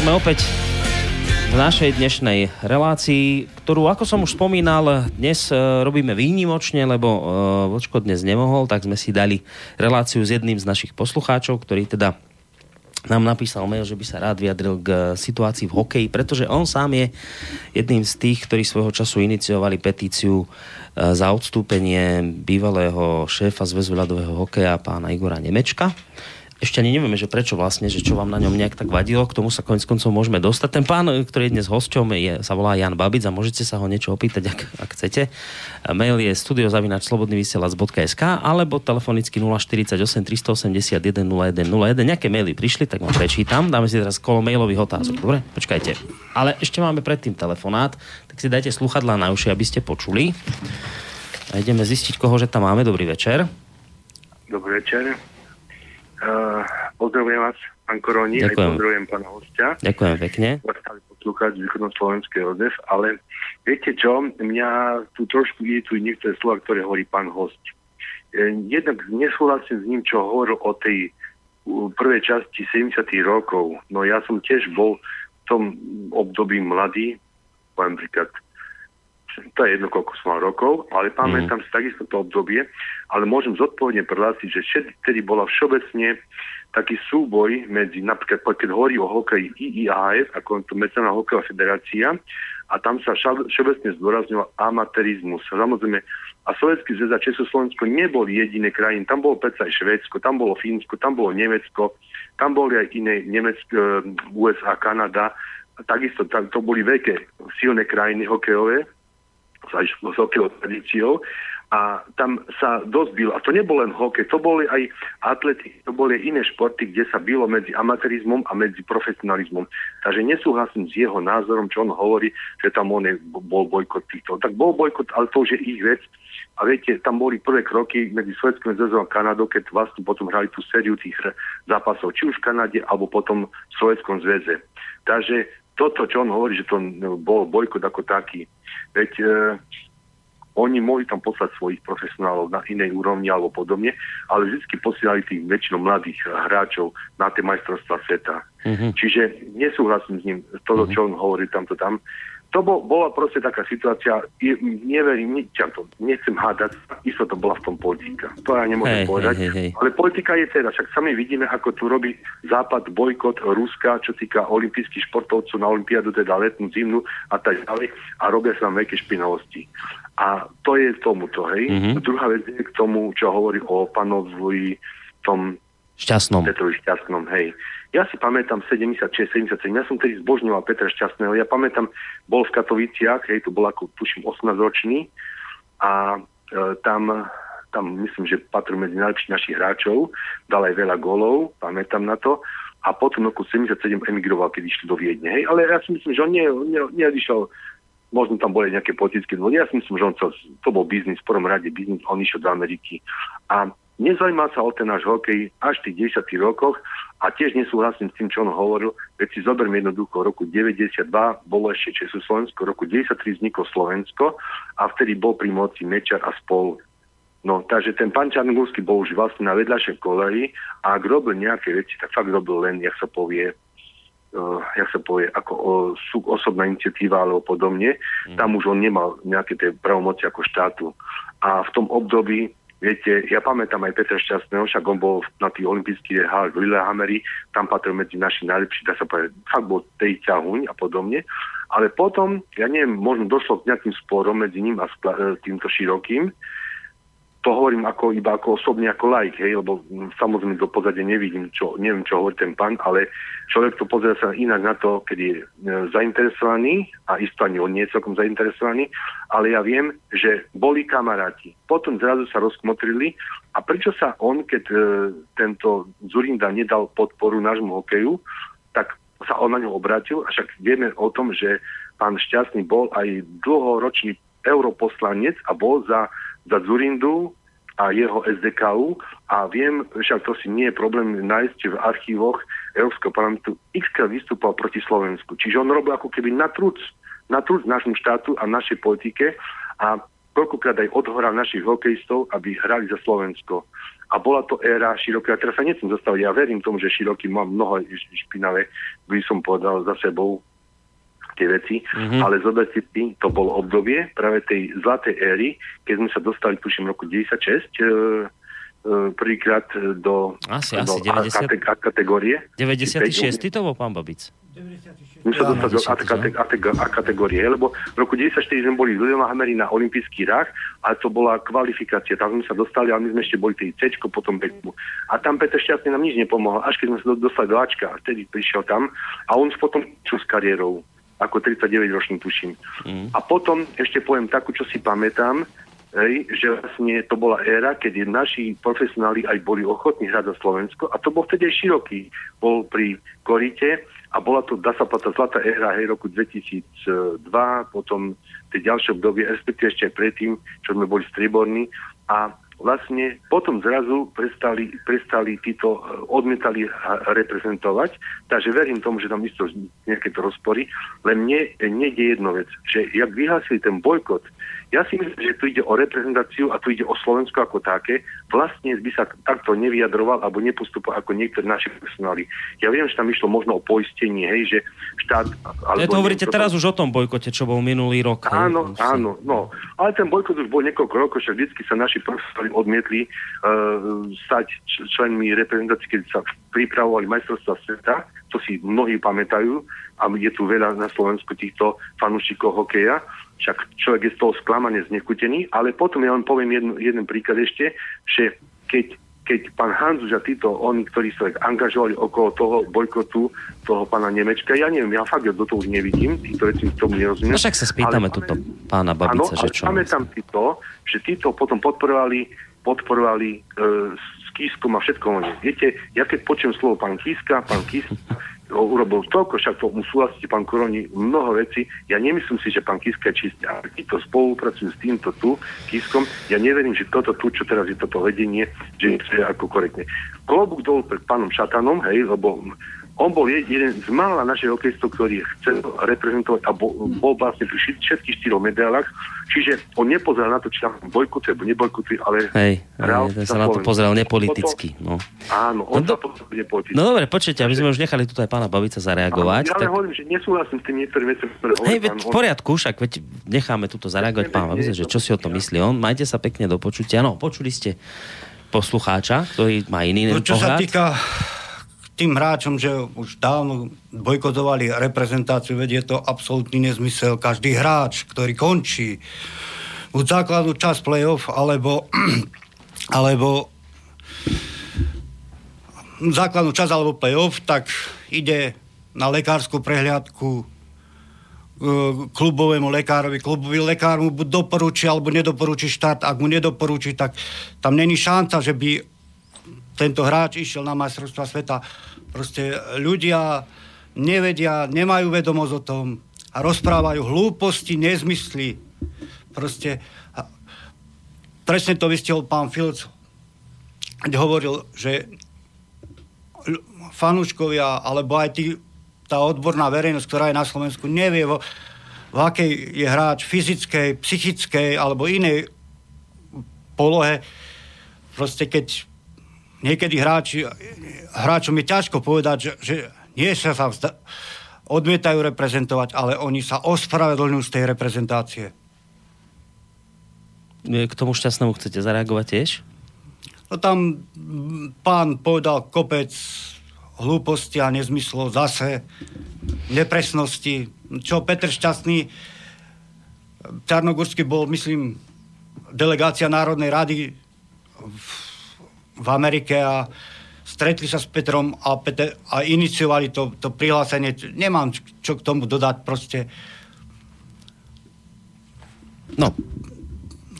Sme opäť v našej dnešnej relácii, ktorú, ako som už spomínal, dnes e, robíme výnimočne, lebo e, Vočko dnes nemohol, tak sme si dali reláciu s jedným z našich poslucháčov, ktorý teda nám napísal mail, že by sa rád vyjadril k situácii v hokeji, pretože on sám je jedným z tých, ktorí svojho času iniciovali petíciu e, za odstúpenie bývalého šéfa Zväzu ľadového hokeja pána Igora Nemečka ešte ani nevieme, že prečo vlastne, že čo vám na ňom nejak tak vadilo, k tomu sa konec koncov môžeme dostať. Ten pán, ktorý je dnes hosťom, je, sa volá Jan Babic a môžete sa ho niečo opýtať, ak, ak chcete. Mail je studiozavinačslobodnyvysielac.sk alebo telefonicky 048 381 0101. Nejaké maily prišli, tak vám prečítam. Dáme si teraz kolo mailových otázok. Dobre? Počkajte. Ale ešte máme predtým telefonát, tak si dajte sluchadlá na uši, aby ste počuli. A ideme zistiť, koho že tam máme. Dobrý večer. Dobrý večer. Uh, pozdravujem vás, pán Koroni, aj Ďakujem. pozdravujem pána hostia. Ďakujem pekne. Stále poslúchať z východnoslovenskej ODF, ale viete čo, mňa tu trošku iritujú niektoré slova, ktoré hovorí pán host. E, jednak nesúhlasím s ním, čo hovoril o tej prvej časti 70 rokov. No ja som tiež bol v tom období mladý, poviem príklad to je jedno, koľko som mal rokov, ale pamätám si takisto to obdobie, ale môžem zodpovedne prehlásiť, že vtedy bola všeobecne taký súboj medzi, napríklad keď hovorí o hokeji IIAF, ako to Medzinárodná hokejová federácia, a tam sa všeobe- všeobecne zdôrazňoval amatérizmus. Samozrejme, a Sovietský zväz a Československo neboli jediné krajiny. Tam bolo predsa aj Švédsko, tam bolo Fínsko, tam bolo Nemecko, tam boli aj iné Nemecko, eh, USA, Kanada. A takisto tam, to boli veľké silné krajiny hokejové, aj s hokejovou tradíciou a tam sa dosť bylo. A to nebol len hokej, to boli aj atlety, to boli iné športy, kde sa bylo medzi amatérizmom a medzi profesionalizmom. Takže nesúhlasím s jeho názorom, čo on hovorí, že tam on je, bol bojkot týchto. Tak bol bojkot, ale to už je ich vec. A viete, tam boli prvé kroky medzi Sovjetským zväzom a Kanadou, keď vlastne potom hrali tú sériu tých zápasov, či už v Kanade, alebo potom v Sovjetskom zväze. Takže toto, čo on hovorí, že to bol bojkot ako taký, veď e, oni mohli tam poslať svojich profesionálov na inej úrovni alebo podobne, ale vždy posielali tých väčšinou mladých hráčov na tie majstrovstvá sveta. Mhm. Čiže nesúhlasím s ním, toto, čo on hovorí tamto tam. To bol, bola proste taká situácia, je- neverím, ne, čo to, nechcem hádať, isto to bola v tom politika. To ja nemôžem povedať. hej, hej, hej. Ale politika je teda, však sami vidíme, ako tu robí Západ bojkot Ruska, čo týka olympijských športovcov na olympiádu, teda letnú, zimnú a tak ďalej a robia sa tam veľké špinavosti. A to je tomuto, hej. Mhm. Druhá vec je k tomu, čo hovorí o pánovi tom Šťastnom. Petrovi Šťastnom, hej. Ja si pamätám 76, 77, ja som tedy zbožňoval Petra Šťastného, ja pamätám, bol v Katoviciach, hej, to bol ako, tuším, 18 ročný a e, tam, tam myslím, že patril medzi najlepších našich hráčov, dal aj veľa golov, pamätám na to, a potom roku 77 emigroval, keď išli do Viedne, hej, ale ja si myslím, že on nie, nie, neodišiel možno tam boli nejaké politické dôvody. Ja si myslím, že on chcel, to bol biznis, v prvom rade biznis, on išiel do Ameriky. A nezaujímal sa o ten náš hokej až v tých 10 rokoch a tiež nesúhlasím s tým, čo on hovoril. Veď si zoberme jednoducho, v roku 92 bolo ešte Československo, v roku 93 vzniklo Slovensko a vtedy bol pri moci Mečar a spol. No, takže ten pán Čarnogórsky bol už vlastne na vedľašej koleji a ak robil nejaké veci, tak fakt robil len, jak sa povie, uh, jak sa povie, ako o, sú, osobná iniciatíva alebo podobne. Mm. Tam už on nemal nejaké tie pravomoci ako štátu. A v tom období, viete, ja pamätám aj Petra Šťastného, však on bol na tých olympijských hrách v Lillehammeri, tam patril medzi našich najlepších, dá sa povedať, fakt bol tej ťahuň a podobne. Ale potom, ja neviem, možno došlo k nejakým sporom medzi ním a e, týmto širokým, to hovorím ako, iba ako osobne, ako like, hej, lebo mm, samozrejme do pozadie nevidím, čo, neviem, čo hovorí ten pán, ale človek to pozera sa inak na to, keď je e, zainteresovaný a isto ani on nie je celkom zainteresovaný, ale ja viem, že boli kamaráti. Potom zrazu sa rozkmotrili a prečo sa on, keď e, tento Zurinda nedal podporu nášmu hokeju, tak sa on na ňu obrátil a však vieme o tom, že pán Šťastný bol aj dlhoročný europoslanec a bol za, za Zurindu a jeho SDKU a viem, však to si nie je problém nájsť v archívoch Európskeho parlamentu, x vystúpal proti Slovensku. Čiže on robil ako keby na trúc, na našmu štátu a našej politike a koľkokrát aj odhoral našich hokejistov, aby hrali za Slovensko. a bola to éra široká. Teraz sa nechcem zastaviť, ja verím tomu, že široký má mnoho špinavé, by som povedal za sebou tie veci, mm-hmm. ale zoberte si, to bolo obdobie práve tej zlatej éry, keď sme sa dostali, tuším, roku 96, e, e, prvýkrát do, asi, do asi 90... a, kategórie. 96. to bol pán Babic? My sa dostali do a, kategórie, lebo v roku 94 sme boli v Lillehammery na olympijských hrách a to bola kvalifikácia. Tam sme sa dostali, ale my sme ešte boli tej C, potom B. A tam Peter Šťastný nám nič nepomohol, až keď sme sa dostali do Ačka. A vtedy prišiel tam a on potom čo s kariérou ako 39 ročný tuším. Mm. A potom ešte poviem takú, čo si pamätám, hej, že vlastne to bola éra, keď naši profesionáli aj boli ochotní hrať za Slovensko a to bol vtedy široký. Bol pri Korite a bola to, dá sa povedať, zlatá éra hej, roku 2002, potom tie ďalšie obdobie, respektíve ešte aj predtým, čo sme boli strieborní a vlastne potom zrazu prestali, prestali títo, eh, odmietali reprezentovať. Takže verím tomu, že tam isto nejaké to rozpory. Len mne nejde jedno vec, že jak vyhlásili ten bojkot, ja si myslím, že tu ide o reprezentáciu a tu ide o Slovensko ako také. Vlastne by sa takto nevyjadroval alebo nepostupoval ako niektorí naši personáli. Ja viem, že tam išlo možno o poistenie, hej, že štát... Ale to hovoríte neviem, teraz už o tom bojkote, čo bol minulý rok. Áno, hej, áno, no. Ale ten bojkot už bol niekoľko rokov, že vždy sa naši profesori odmietli uh, stať členmi reprezentácie, keď sa pripravovali majstrovstvá sveta, to si mnohí pamätajú, a je tu veľa na Slovensku týchto fanúšikov hokeja, však človek je z toho sklamaný, znekutený, ale potom ja len poviem jednu, jeden príklad ešte, že keď, keď pán Hanzuš a títo, oni, ktorí sa angažovali okolo toho bojkotu toho pána Nemečka, ja neviem, ja fakt do toho už nevidím, títo veci tomu nerozumiem. No však sa spýtame túto pána Babica, áno, že čo? pamätám si to, že títo potom podporovali, podporovali e, s Kiskom a všetko. Viete, ja keď počujem slovo pán Kiska, pán Kiska, urobil toľko, však to mu súhlasíte, pán Koroni, mnoho vecí. Ja nemyslím si, že pán Kiska je čistý, ale títo spolupracujú s týmto tu, Kiskom. Ja neverím, že toto tu, čo teraz je toto vedenie, že je ako korektne. Klobúk dol pred pánom Šatanom, hej, lebo on bol jeden z mála našich hokejistov, ktorý chcel reprezentovať a bol, bol vlastne pri všetkých štyroch medailách. Čiže on nepozeral na to, či tam bojkotuje alebo nebojkotuje, ale hej, hej, sa na to pozeral nepoliticky. No. Áno, on no, sa to nepoliticky. No dobre, počujte, aby sme už nechali tu aj pána Babica zareagovať. Áno, ja tak... hovorím, že nesúhlasím s tým niektorým vecom, ktoré Hej, veď v poriadku, však veď necháme tuto zareagovať pán Babica, že čo si o tom myslí on. Majte sa pekne do počutia. No, počuli ste poslucháča, ktorý má iný no, čo pohľad. sa týka tým hráčom, že už dávno bojkotovali reprezentáciu, veď je to absolútny nezmysel. Každý hráč, ktorý končí buď základnú časť play-off, alebo, alebo základnú časť alebo play-off, tak ide na lekárskú prehliadku e, klubovému lekárovi. Klubový lekár mu doporučí alebo nedoporučí štart. Ak mu nedoporučí, tak tam není šanca, že by tento hráč išiel na majstrovstva sveta. Proste ľudia nevedia, nemajú vedomosť o tom a rozprávajú hlúposti, nezmysly. Proste presne to vystihol pán Filc, keď hovoril, že fanúškovia, alebo aj tí, tá odborná verejnosť, ktorá je na Slovensku, nevie, vo, v akej je hráč fyzickej, psychickej alebo inej polohe. Proste keď niekedy hráči, hráčom je ťažko povedať, že, že nie sa sa vzda, odmietajú reprezentovať, ale oni sa ospravedlňujú z tej reprezentácie. K tomu šťastnému chcete zareagovať tiež? No tam pán povedal kopec hlúposti a nezmyslov zase, nepresnosti. Čo Petr Šťastný, Čarnogórsky bol, myslím, delegácia Národnej rady v v Amerike a stretli sa s Petrom a, Peter, a iniciovali to, to prihlásenie. Nemám čo k tomu dodať, proste. No.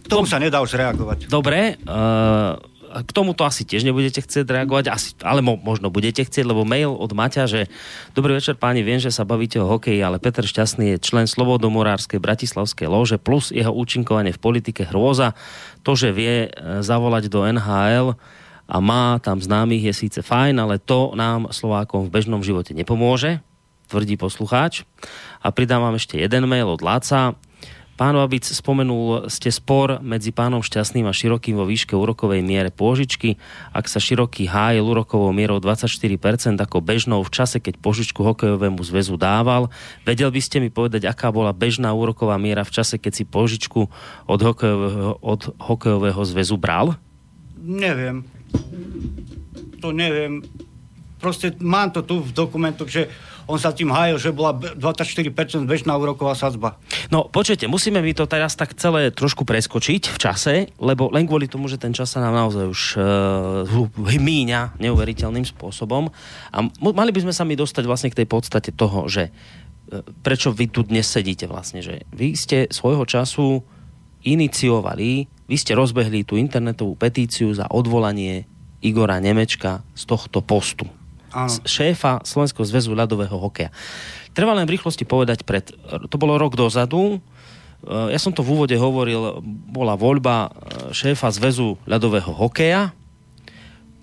K tomu sa nedá už reagovať. Dobre, uh k tomuto asi tiež nebudete chcieť reagovať, asi, ale mo, možno budete chcieť, lebo mail od Maťa, že dobrý večer páni, viem, že sa bavíte o hokeji, ale Peter Šťastný je člen Slobodomorárskej bratislavskej lože plus jeho účinkovanie v politike hrôza. To, že vie e, zavolať do NHL, a má tam známych, je síce fajn, ale to nám Slovákom v bežnom živote nepomôže, tvrdí poslucháč. A pridám vám ešte jeden mail od Láca. Pán Babic, spomenul ste spor medzi pánom Šťastným a Širokým vo výške úrokovej miere pôžičky. Ak sa Široký hájil úrokovou mierou 24% ako bežnou v čase, keď požičku hokejovému zväzu dával, vedel by ste mi povedať, aká bola bežná úroková miera v čase, keď si požičku od hokejového, od hokejového zväzu bral? Neviem. To neviem. Proste mám to tu v dokumentoch, že on sa tým hájil, že bola 24% bežná úroková sadzba. No počujete, musíme mi to teraz tak celé trošku preskočiť v čase, lebo len kvôli tomu, že ten čas sa nám naozaj už uh, míňa neuveriteľným spôsobom. A mali by sme sa mi dostať vlastne k tej podstate toho, že uh, prečo vy tu dnes sedíte vlastne, že vy ste svojho času iniciovali, vy ste rozbehli tú internetovú petíciu za odvolanie Igora Nemečka z tohto postu Áno. šéfa Slovenského zväzu ľadového hokeja. Treba len v rýchlosti povedať, pred, to bolo rok dozadu, ja som to v úvode hovoril, bola voľba šéfa zväzu ľadového hokeja.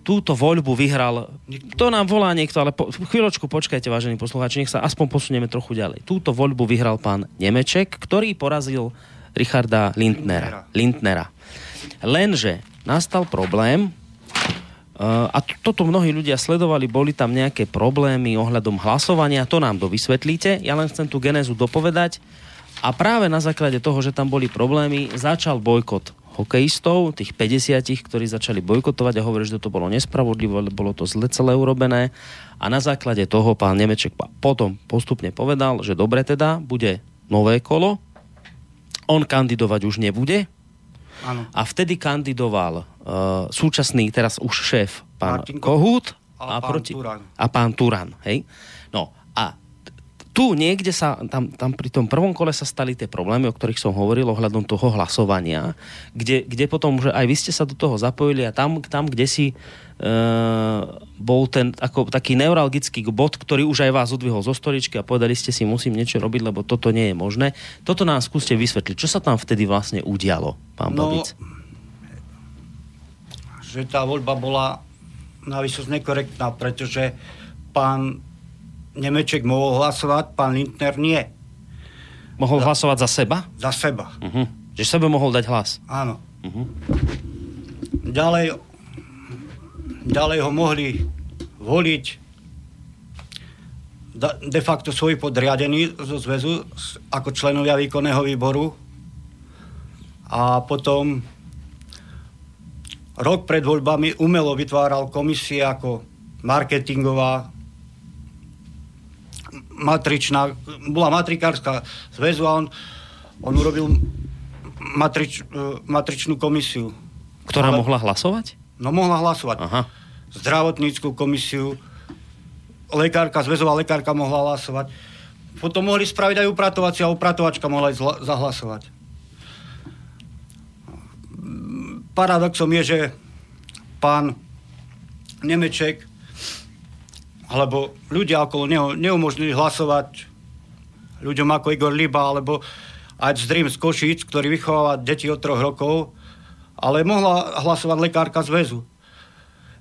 Túto voľbu vyhral, to nám volá niekto, ale po, chvíľočku počkajte, vážení poslucháči, nech sa aspoň posunieme trochu ďalej. Túto voľbu vyhral pán Nemeček, ktorý porazil Richarda Lindnera. Lindnera. Lenže nastal problém, Uh, a toto mnohí ľudia sledovali, boli tam nejaké problémy ohľadom hlasovania, to nám dovysvetlíte. Ja len chcem tú genézu dopovedať. A práve na základe toho, že tam boli problémy, začal bojkot hokejistov, tých 50, ktorí začali bojkotovať a hovorili, že to bolo nespravodlivé, bolo to zle celé urobené. A na základe toho pán Nemeček potom postupne povedal, že dobre teda, bude nové kolo, on kandidovať už nebude, Áno. a vtedy kandidoval uh, súčasný, teraz už šéf, pán Martin Kohút a pán Turan. a pán Turan. Hej? No a tu niekde sa, tam, tam pri tom prvom kole sa stali tie problémy, o ktorých som hovoril ohľadom toho hlasovania, kde, kde potom, že aj vy ste sa do toho zapojili a tam, tam kde si uh, bol ten ako, taký neuralgický bod, ktorý už aj vás odvihol zo stoličky a povedali ste si, musím niečo robiť, lebo toto nie je možné. Toto nám skúste vysvetliť. Čo sa tam vtedy vlastne udialo, pán No, Babic? že tá voľba bola na nekorektná, pretože pán Nemeček mohol hlasovať, pán Lindner nie. Mohol hlasovať za seba? Za seba. Uh-huh. Že sebe mohol dať hlas. Áno. Uh-huh. Ďalej, ďalej ho mohli voliť de facto svoji podriadení zo zväzu ako členovia výkonného výboru. A potom rok pred voľbami umelo vytváral komisie ako marketingová, matričná, bola matrikárska zväzu a on, on urobil matrič, e, matričnú komisiu. Ktorá Ale- mohla hlasovať? No mohla hlasovať. Aha. Zdravotníckú komisiu, lekárka, zväzová lekárka mohla hlasovať. Potom mohli spraviť aj upratovacia a upratovačka mohla zla- zahlasovať. Paradoxom je, že pán Nemeček alebo ľudia okolo neho neumožnili hlasovať ľuďom ako Igor Liba alebo aj Zdrim z Košíc, ktorý vychováva deti od troch rokov, ale mohla hlasovať lekárka zväzu.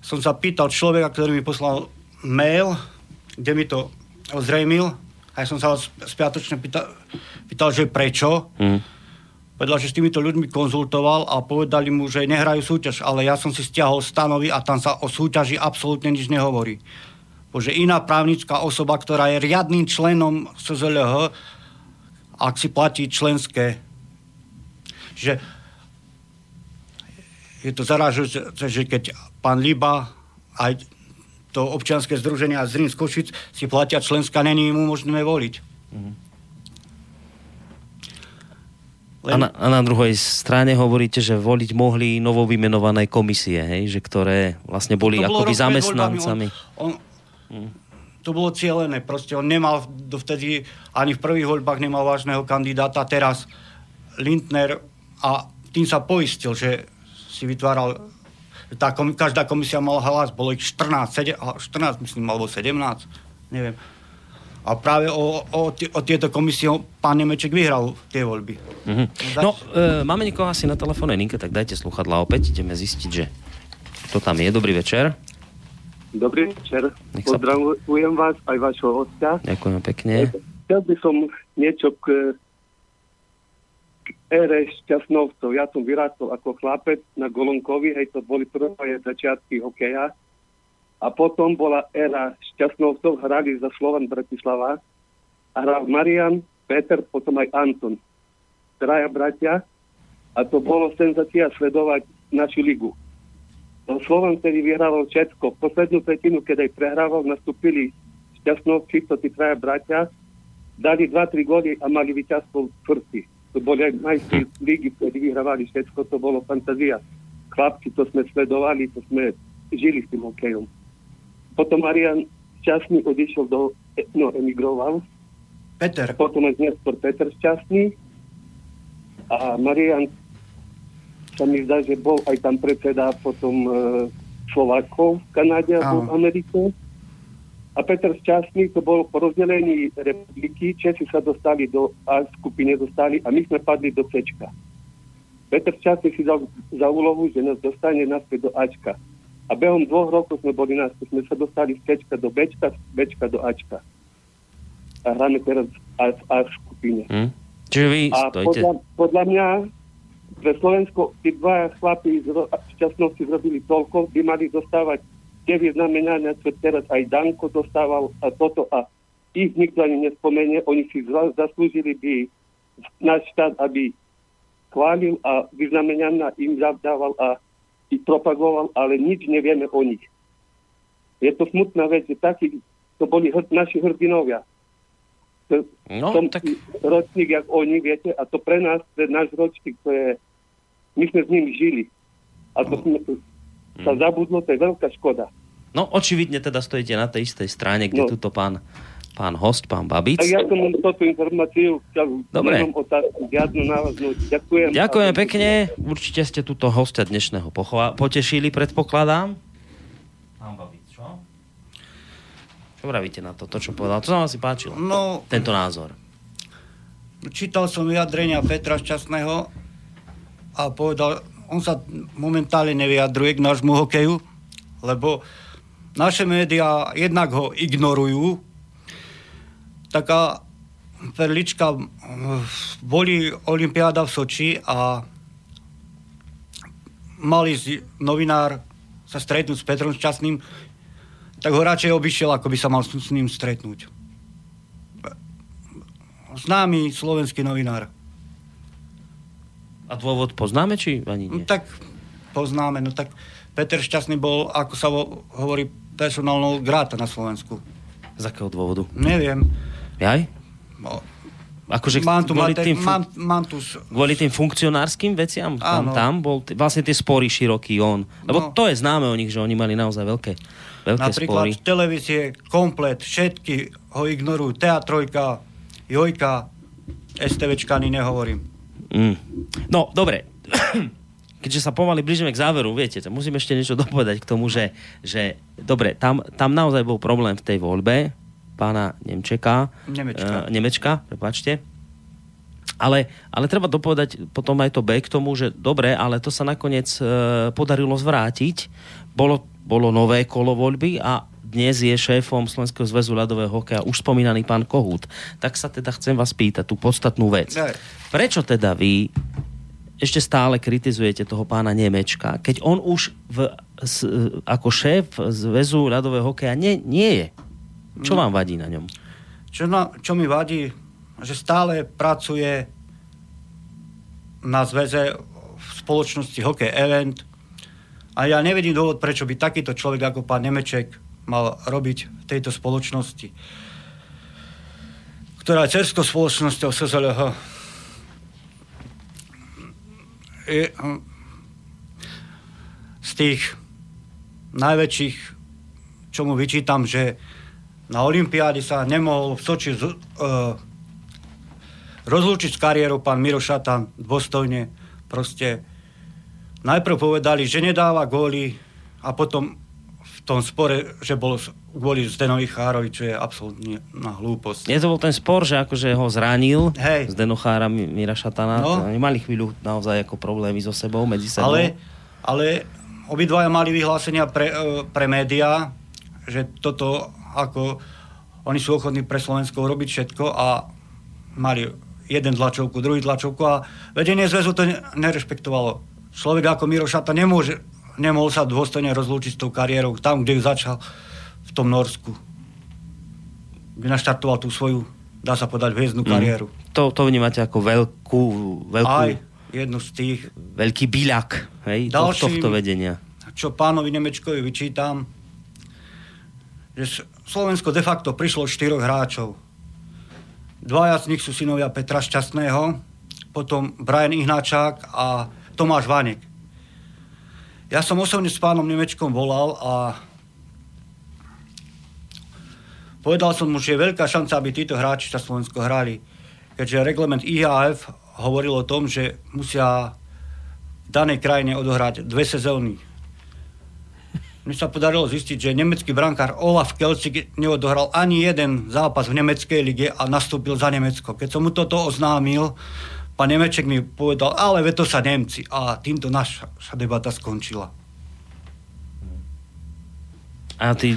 Som sa pýtal človeka, ktorý mi poslal mail, kde mi to ozrejmil, a ja som sa spiatočne pýtal, pýtal, že prečo. Mm. Povedal, že s týmito ľuďmi konzultoval a povedali mu, že nehrajú súťaž, ale ja som si stiahol stanovy a tam sa o súťaži absolútne nič nehovorí. Bože iná právnická osoba, ktorá je riadným členom SZLH, ak si platí členské. Že je to zarážujúce, že keď pán Liba aj to občianske združenie a Zrin z Košic si platia členská, není im umožnené voliť. A na, a na druhej strane hovoríte, že voliť mohli novo vymenované komisie, hej, že ktoré vlastne boli akoby zamestnancami. On, on, to bolo cielené, proste on nemal dovtedy, ani v prvých voľbách nemal vážneho kandidáta, teraz Lindner a tým sa poistil, že si vytváral tá kom, každá komisia mala hlas, bolo ich 14, 7, 14 myslím, alebo 17, neviem. A práve o, o, o tieto komisie pán Nemeček vyhral tie voľby. Mhm. No, e, máme niekoho asi na telefónnej linke, tak dajte sluchadla opäť, ideme zistiť, že kto tam je. Dobrý večer. Dobrý večer. Sa- Pozdravujem vás aj vašho hostia. Ďakujem pekne. Chcel by som niečo k, k ére šťastnovcov. Ja som vyrástol ako chlapec na Golonkovi, hej, to boli prvé začiatky hokeja. A potom bola éra šťastnovcov, hrali za Slovan Bratislava. A hral Marian, Peter, potom aj Anton. Traja bratia. A to bolo senzácia sledovať našu ligu. No, Slovan tedy vyhrával všetko. Poslednú tretinu, keď aj prehrával, nastúpili šťastnovci, to tí traja bratia, dali 2-3 góly a mali víťazstvo čtvrtý. To boli aj majstri ligy, ktorí vyhrávali všetko, to bolo fantázia. Chlapci, to sme sledovali, to sme žili s tým hokejom. Potom Marian Šťastný odišiel do, no, emigroval, Peter, potom aj neskôr Peter Šťastný a Marian sa mi zdá, že bol aj tam predseda potom e, Slovákov v Kanáde alebo v. Amerike. A Peter Šťastný, to bolo po rozdelení republiky, Česi sa dostali do A skupiny, dostali a my sme padli do C. Peter Šťastný si dal za úlohu, že nás dostane naspäť do Ačka. A behom dvoch rokov sme boli naspäť, sme sa dostali z C do B, z B do Ačka. A hráme teraz A v A skupine. Hm? Čiže vy A stojíte... podľa, podľa mňa pre Slovensko tí dva chlapí ro- šťastnosti zrobili toľko, by mali dostávať tie vyznamenania, čo teraz aj Danko dostával a toto a ich nikto ani nespomenie, oni si za- zaslúžili by náš štát, aby chválil a vyznamenania im zadával a ich propagoval, ale nič nevieme o nich. Je to smutná vec, že takí, to boli hr- naši hrdinovia. To- No, som tak ročník, jak oni, viete, a to pre nás, pre náš ročník, to je, my sme s nimi žili. A to sme, sa Mm. zabudlo, to je veľká škoda. No, očividne teda stojíte na tej istej strane, kde No. tuto pán, pán host, pán Babic. A ja som len túto informáciu chcel Dobre. otázku, žiadnu návaznúť. Ďakujem. Ďakujem A- pekne. Určite ste túto hostia dnešného pochva- potešili, predpokladám. Pán Babic, čo? Čo vravíte na to, to čo povedal? To sa vám asi páčilo, no, tento názor. čítal som vyjadrenia Petra Šťastného a povedal, on sa momentálne nevyjadruje k nášmu hokeju, lebo naše médiá jednak ho ignorujú. Taká perlička, boli Olympiáda v Soči a mali novinár sa stretnúť s Petrom Šťastným, tak ho radšej obišiel, ako by sa mal s ním stretnúť. Známy slovenský novinár. A dôvod poznáme, či ani No nie? tak poznáme, no tak Peter Šťastný bol, ako sa vo, hovorí, personálnou gráta na Slovensku. Z akého dôvodu? Neviem. Jaj? No, Akože mám, tu kvôli, mater- tým, mám, mám tu... kvôli tým funkcionárskym veciam? Tam, Áno. tam bol t- vlastne tie spory široký on. Lebo No. to je známe o nich, že oni mali naozaj veľké, veľké Napríklad spory. televízie, komplet, všetky ho ignorujú. Teatrojka, Jojka, STVčka ani nehovorím. Mm. No, dobre. Keďže sa pomaly blížime k záveru, viete, to musím ešte niečo dopovedať k tomu, že, že dobre, tam, tam naozaj bol problém v tej voľbe pána Nemčeka. Nemečka. Uh, Nemečka, prepačte. Ale, ale treba dopovedať potom aj to B k tomu, že dobre, ale to sa nakoniec e, podarilo zvrátiť. Bolo, bolo nové kolo voľby a dnes je šéfom Slovenského zväzu ľadového hokeja už spomínaný pán Kohút. Tak sa teda chcem vás pýtať tú podstatnú vec. Prečo teda vy ešte stále kritizujete toho pána Nemečka, keď on už v, s, ako šéf zväzu ľadového hokeja nie, nie je? Čo vám vadí na ňom? Čo, na, čo mi vadí, že stále pracuje na zväze v spoločnosti Hokej Event a ja nevidím dôvod, prečo by takýto človek ako pán Nemeček mal robiť v tejto spoločnosti, ktorá je cerskou spoločnosťou SZLH. Je, hm, z tých najväčších, čo mu vyčítam, že na Olympiáde sa nemohol v Soči z, uh, rozlúčiť s kariérou pán Miro Šatan dôstojne. Proste najprv povedali, že nedáva góly a potom tom spore, že bol kvôli Zdenovi Chárovi, čo je absolútne na hlúposť. Nie to bol ten spor, že akože ho zranil Hej. z Denochára Mi- Mira Šatana. No. Mali chvíľu naozaj ako problémy so sebou, medzi sebou. Ale, ale obidvaja mali vyhlásenia pre, e, pre médiá, že toto ako oni sú ochotní pre Slovensko robiť všetko a mali jeden tlačovku, druhý tlačovku a vedenie zväzu to ne- nerešpektovalo. Človek ako Miro Šata nemôže, nemohol sa dôstojne rozlúčiť s tou kariérou tam, kde ju začal v tom Norsku. Kde naštartoval tú svoju, dá sa povedať, hviezdnu kariéru. To, to vnímate ako veľkú, veľkú Aj jednu z tých, veľký byľak hej, Ďalším- tohto vedenia. čo pánovi Nemečkovi vyčítam, že Slovensko de facto prišlo štyroch hráčov. Dvaja z nich sú synovia Petra Šťastného, potom Brian Ihnáčák a Tomáš Vanek. Ja som osobne s pánom Nemečkom volal a povedal som mu, že je veľká šanca, aby títo hráči sa Slovensko hrali. Keďže reglement IAF hovoril o tom, že musia v danej krajine odohrať dve sezóny. Mne sa podarilo zistiť, že nemecký brankár Olaf Kelcik neodohral ani jeden zápas v nemeckej lige a nastúpil za Nemecko. Keď som mu toto oznámil, pán Nemeček mi povedal, ale ve to sa Nemci. A týmto naša, debata skončila. A tí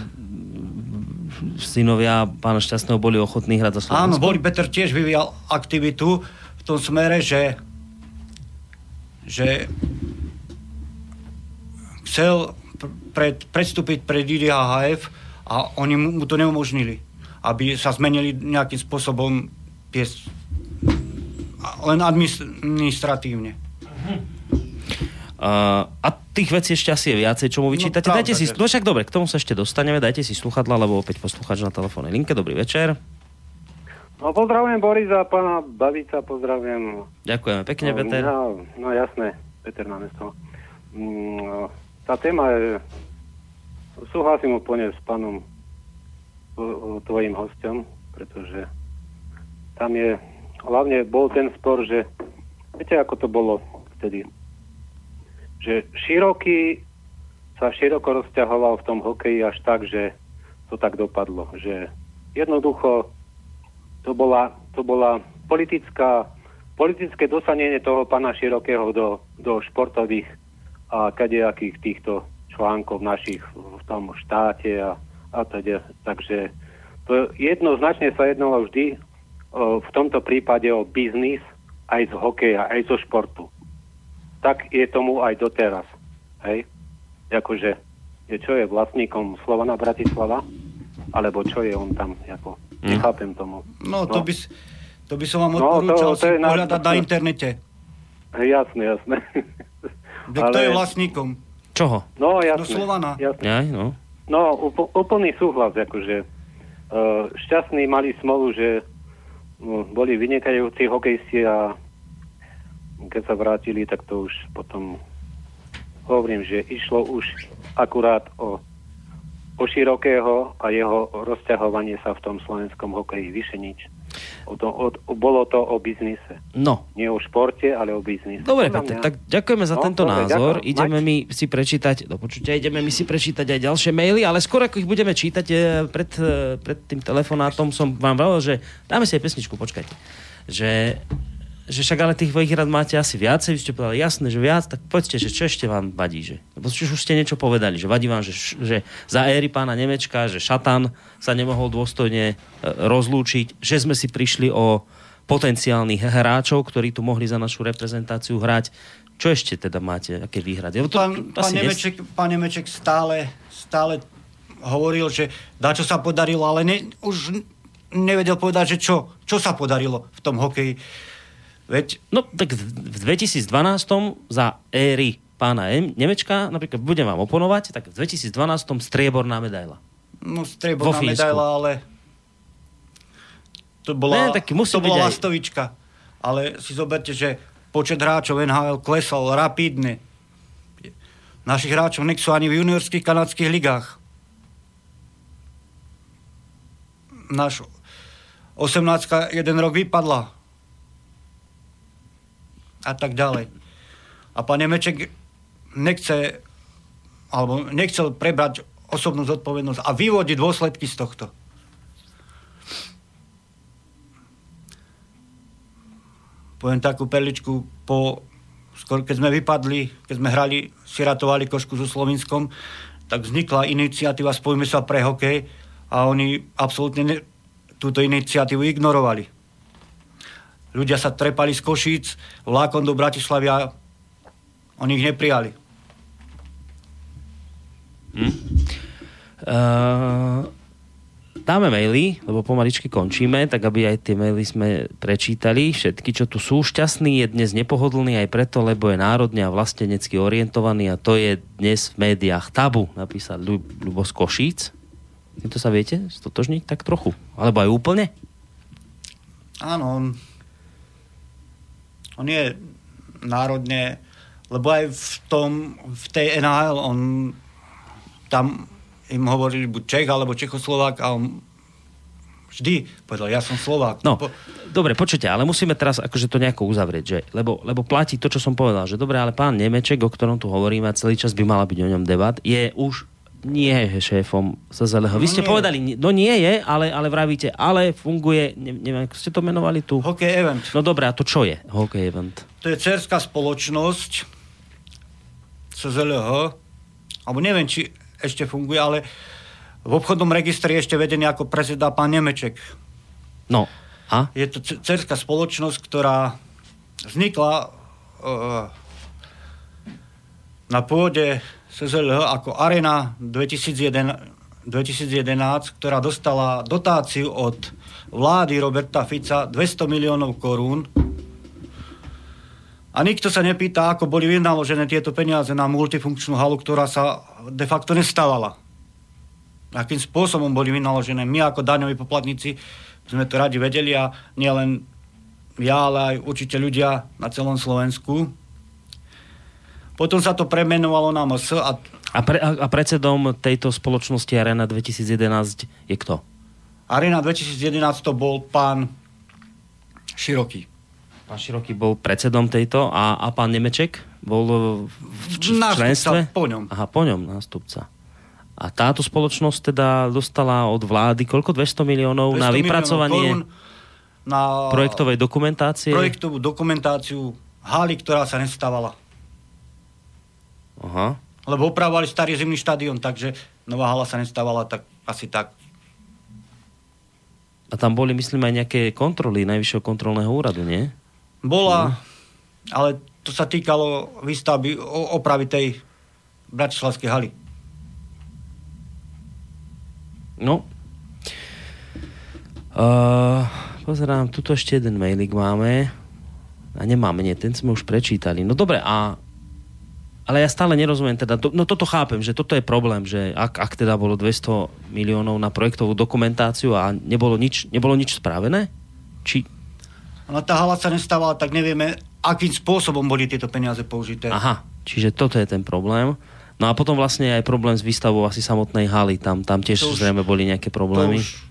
synovia pána Šťastného boli ochotní hrať za Slovensko? Áno, Boli Peter tiež vyvíjal aktivitu v tom smere, že, že chcel pr- pred, predstúpiť pred IDHF a oni mu, to neumožnili, aby sa zmenili nejakým spôsobom pies, len administratívne. Uh, a tých vecí ešte asi je viacej, čo mu vyčítate. No, dajte si, no však dobre, k tomu sa ešte dostaneme, dajte si sluchadla, lebo opäť poslucháč na telefónnej linke. Dobrý večer. No pozdravujem Borisa, pána Babica, pozdravujem. Ďakujeme pekne, no, Peter. No, no jasné, Peter na mesto. Mm, no, tá téma je, súhlasím úplne s pánom tvojim hostom, pretože tam je, hlavne bol ten spor, že viete, ako to bolo vtedy, že široký sa široko rozťahoval v tom hokeji až tak, že to tak dopadlo, že jednoducho to bola, to bola politická, politické dosanenie toho pána Širokého do, do športových a kadejakých týchto článkov našich v tom štáte a, a teda. Takže to jednoznačne sa jednalo vždy v tomto prípade o biznis aj z hokeja, aj zo športu. Tak je tomu aj doteraz. Hej? Akože, je, čo je vlastníkom Slovana Bratislava? Alebo čo je on tam? Ako, nechápem tomu. No, to, No. by, s- to by som vám No, to- odporúčal to si je na- pohľadať na internete. Jasné, jasné. Kde Kto je vlastníkom? Čoho? No, jasné. No, Slovana. Jasné. Aj, no. No, úpl- úplný súhlas, akože uh, šťastní mali smolu, že boli vynikajúci hokejisti a keď sa vrátili, tak to už potom hovorím, že išlo už akurát o, o širokého a jeho rozťahovanie sa v tom slovenskom hokeji, vyše nič. O to, o, bolo to o biznise. No, Nie o športe, ale o biznise. Dobre, Peter, mňa- tak ďakujeme za No, tento dobre, názor. ďakujem. Ideme Mať- mi si prečítať, do počutia, ideme mi si prečítať aj ďalšie maily, ale skôr ako ich budeme čítať eh, pred, eh, pred tým telefonátom som vám vravel, že dáme si aj pesničku, počkajte. Že, že však ale tých výhrad máte asi viacej, vy ste povedali jasné, že viac, tak povedzte, že čo ešte vám vadí, že? Lebo už ste niečo povedali, že vadí vám, že, že za éry pána Nemečka, že Šatan sa nemohol dôstojne e, rozlúčiť, že sme si prišli o potenciálnych hráčov, ktorí tu mohli za našu reprezentáciu hrať. Čo ešte teda máte, aké výhrady? To, Pán, pán, nes- Nemeček, pán Nemeček stále, stále hovoril, že dá čo sa podarilo, ale ne, už nevedel povedať, že čo, čo sa podarilo v tom hokeji. Veď No tak v v 2012 za éry pána em- Nemečka, napríklad budem vám oponovať, tak v 2012 strieborná medaila. no, strieborná medaila, ale to bola, Ne, tak musí to bola aj- lastovička. Ale si zoberte, že počet hráčov NHL klesol rapidne. Našich hráčov nechcú ani v juniorských kanadských ligách. Náš 18 jeden rok vypadla. A tak ďalej. A pán Nemeček nechce, alebo nechcel prebrať osobnú zodpovednosť a vyvodiť dôsledky z tohto. Poviem takú perličku, po, skôr keď sme vypadli, keď sme hrali, si ratovali košku so Slovinskom, tak vznikla iniciatíva Spojme sa pre hokej a oni absolútne ne, túto iniciatívu ignorovali. Ľudia sa trepali z Košíc vlákom do Bratislavy a oni ich neprijali. Uh, dáme maily, lebo pomaličky končíme, tak aby aj tie maily sme prečítali. Všetky, čo tu sú. Šťastný je dnes nepohodlný aj preto, lebo je národne a vlastenecky orientovaný a to je dnes v médiách tabu, napísal Ľu- Ľubo z Košíc. To sa viete stotožniť tak trochu? Alebo aj úplne? Áno, on, on je národne, lebo aj v tom, v tej NHL, on tam im hovorili buď Čech alebo Čechoslovák a on vždy povedal, ja som Slovák. No, Po, dobre, počujte, ale musíme teraz akože to nejako uzavrieť, že, lebo, lebo platí to, čo som povedal, že dobre, ale pán Nemeček, o ktorom tu hovoríme a celý čas by mala byť o ňom debat, je už nie je šéfom SZLH. Vy No ste nie. povedali, no nie je, ale, ale vravíte, ale funguje, ne, neviem, ako ste to menovali tu. Hokej event. No dobré, a to čo je hokej event? To je cerská spoločnosť CZLH, alebo neviem, či ešte funguje, ale v obchodnom registri je ešte vedený ako predseda pán Nemeček. No, a? Je to cerská spoločnosť, ktorá vznikla uh, na pôde SZLH ako Arena 2001, 2011, ktorá dostala dotáciu od vlády Roberta Fica 200 miliónov korún. A nikto sa nepýta, ako boli vynaložené tieto peniaze na multifunkčnú halu, ktorá sa de facto nestávala. Akým spôsobom boli vynaložené. My ako daňoví poplatníci sme to radi vedeli a nielen ja, ale aj určite ľudia na celom Slovensku. Potom sa to premenovalo na MS a A, pre, a predsedom tejto spoločnosti Arena 2011 je kto? Arena 2011 to bol pán Široký. Pán Široký bol predsedom tejto a, a pán Nemeček bol v, č- v členstve? po ňom. Aha, po ňom nástupca. A táto spoločnosť teda dostala od vlády koľko? 200 miliónov 200 na vypracovanie na projektovej dokumentácie? projektovú dokumentáciu haly, ktorá sa nestávala. Aha. Lebo opravovali starý zimný štadión, takže nová hala sa nestávala, tak asi tak. A tam boli, myslím, aj nejaké kontroly Najvyššieho kontrolného úradu, nie? Bola, Mhm. ale to sa týkalo výstavby, opravy tej bratislavskej haly. No. Uh, pozerám, tuto ešte jeden mailik máme. A nemáme, nie, ten sme už prečítali. No dobre, a ale ja stále nerozumiem teda, no toto chápem, že toto je problém, že ak, ak teda bolo 200 miliónov na projektovú dokumentáciu a nebolo nič, nebolo nič spravené? Či, No tá hala sa nestávala, tak nevieme, akým spôsobom boli tieto peniaze použité. aha, čiže toto je ten problém. No a potom vlastne aj problém s výstavou asi samotnej haly, tam, tam tiež To už- zrejme boli nejaké problémy. už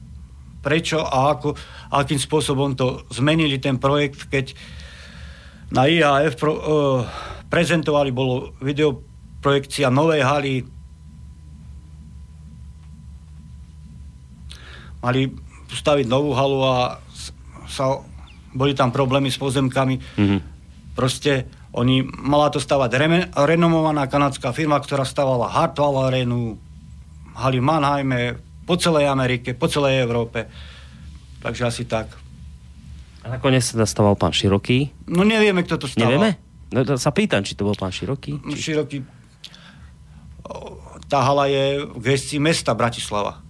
prečo a ako, akým spôsobom to zmenili ten projekt, keď na IAF pro, uh, prezentovali, bolo videoprojekcia novej haly. Mali staviť novú halu a sa, boli tam problémy s pozemkami. Mhm. Proste oni, mala to stavať reme, renomovaná kanadská firma, ktorá stavala Hartwall Arenu, haly v Mannheime, po celej Amerike, po celej Európe. Takže asi tak. A nakoniec sa staval pán Široký. No nevieme, kto to staval. Nevieme? No to sa pýtam, či to bol pán Široký. Či... Široký. Tá hala je v gestii mesta Bratislava.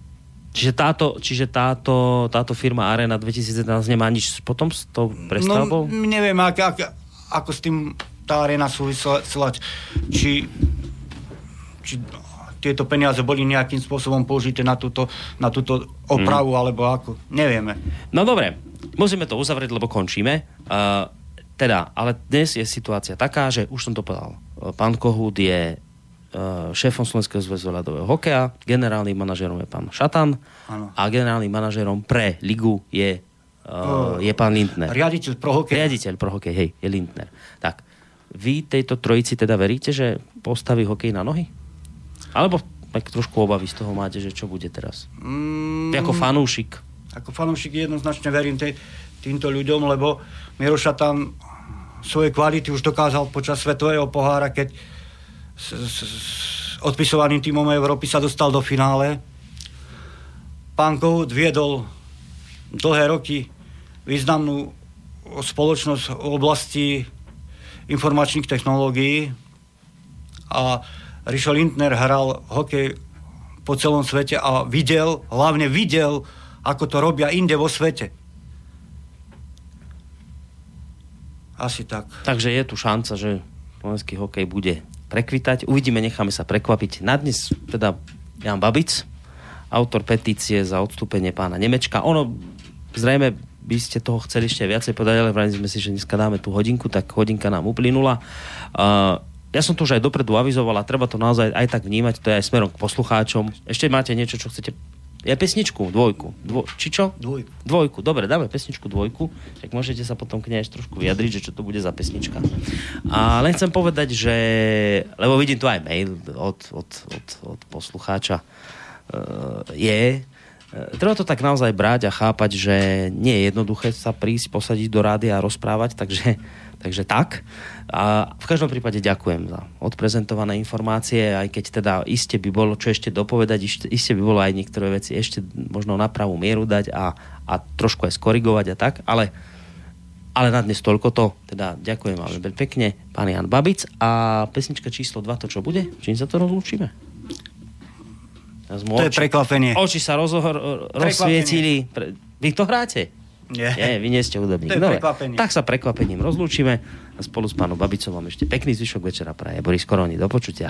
Čiže, táto, čiže táto, táto firma Arena 2011 nemá nič potom s tou prestavbou? No, neviem, ak, ak, ako s tým tá arena súvisela, či, či tieto peniaze boli nejakým spôsobom použité na túto, na túto opravu, Mhm. alebo ako. Nevieme. No dobre, musíme to uzavrieť, lebo končíme. Uh, teda, ale dnes je situácia taká, že už som to povedal. Uh, Pán Kohút je uh, šéfom Slovenského zväzu ľadového hokeja, generálnym manažerom je pán Šatan Áno. a generálnym manažerom pre ligu je, uh, je pán Lindner. Riaditeľ pro hokej. Riaditeľ pro hokej, hej, je Lindner. Tak, vy tejto trojici teda veríte, že postaví hokej na nohy? Alebo tak trošku obavy z toho máte, že čo bude teraz? Mm, ako fanúšik. ako fanúšik jednoznačne verím tej, týmto ľuďom, lebo Miroša tam svoje kvality už dokázal počas svetového pohára, keď s, s, s odpisovaným týmom Európy sa dostal do finále. Pán Kohut viedol dlhé roky významnú spoločnosť v oblasti informačných technológií a Rišo Lindner hral hokej po celom svete a videl, hlavne videl, ako to robia inde vo svete. Asi tak. Takže je tu šanca, že slovenský hokej bude prekvitať. Uvidíme, necháme sa prekvapiť. Na dnes teda Jan Babic, autor petície za odstúpenie pána Nemečka. Ono, zrejme by ste toho chceli ešte viacej podať, ale vrajme sme si, že dneska dáme tú hodinku, tak hodinka nám uplynula. Uh, ja som to už aj dopredu avizoval a treba to naozaj aj tak vnímať, to je aj smerom k poslucháčom. Ešte máte niečo, čo chcete ja pesničku, dvojku. Dvo, či čo? Dvojku. Dvojku, dobre, dáme pesničku dvojku, tak môžete sa potom k nej trošku vyjadriť, že čo to bude za pesnička. A len chcem povedať, že, lebo vidím tu aj mail od, od, od, od poslucháča, uh, je, uh, treba to tak naozaj brať a chápať, že nie je jednoduché sa prísť, posadiť do rády a rozprávať, takže, takže tak. A v každom prípade ďakujem za odprezentované informácie, aj keď teda iste by bolo čo ešte dopovedať, iste, by bolo aj niektoré veci ešte možno na pravú mieru dať a, a trošku aj skorigovať a tak, ale, ale na dnes toľko to. Teda ďakujem vám veľmi pekne, pán Jan Babic. A pesnička číslo 2, to čo bude? Čím sa to rozlúčime? To je prekvapenie. Oči sa rozhor, rozsvietili. Vy to hráte? Nie. Nie, vy nie ste hudobník. To je Dobre, tak sa prekvapením rozlúčime a spolu s pánom Babicom vám ešte pekný zvyšok večera praje. Boris Koroni, do počutia.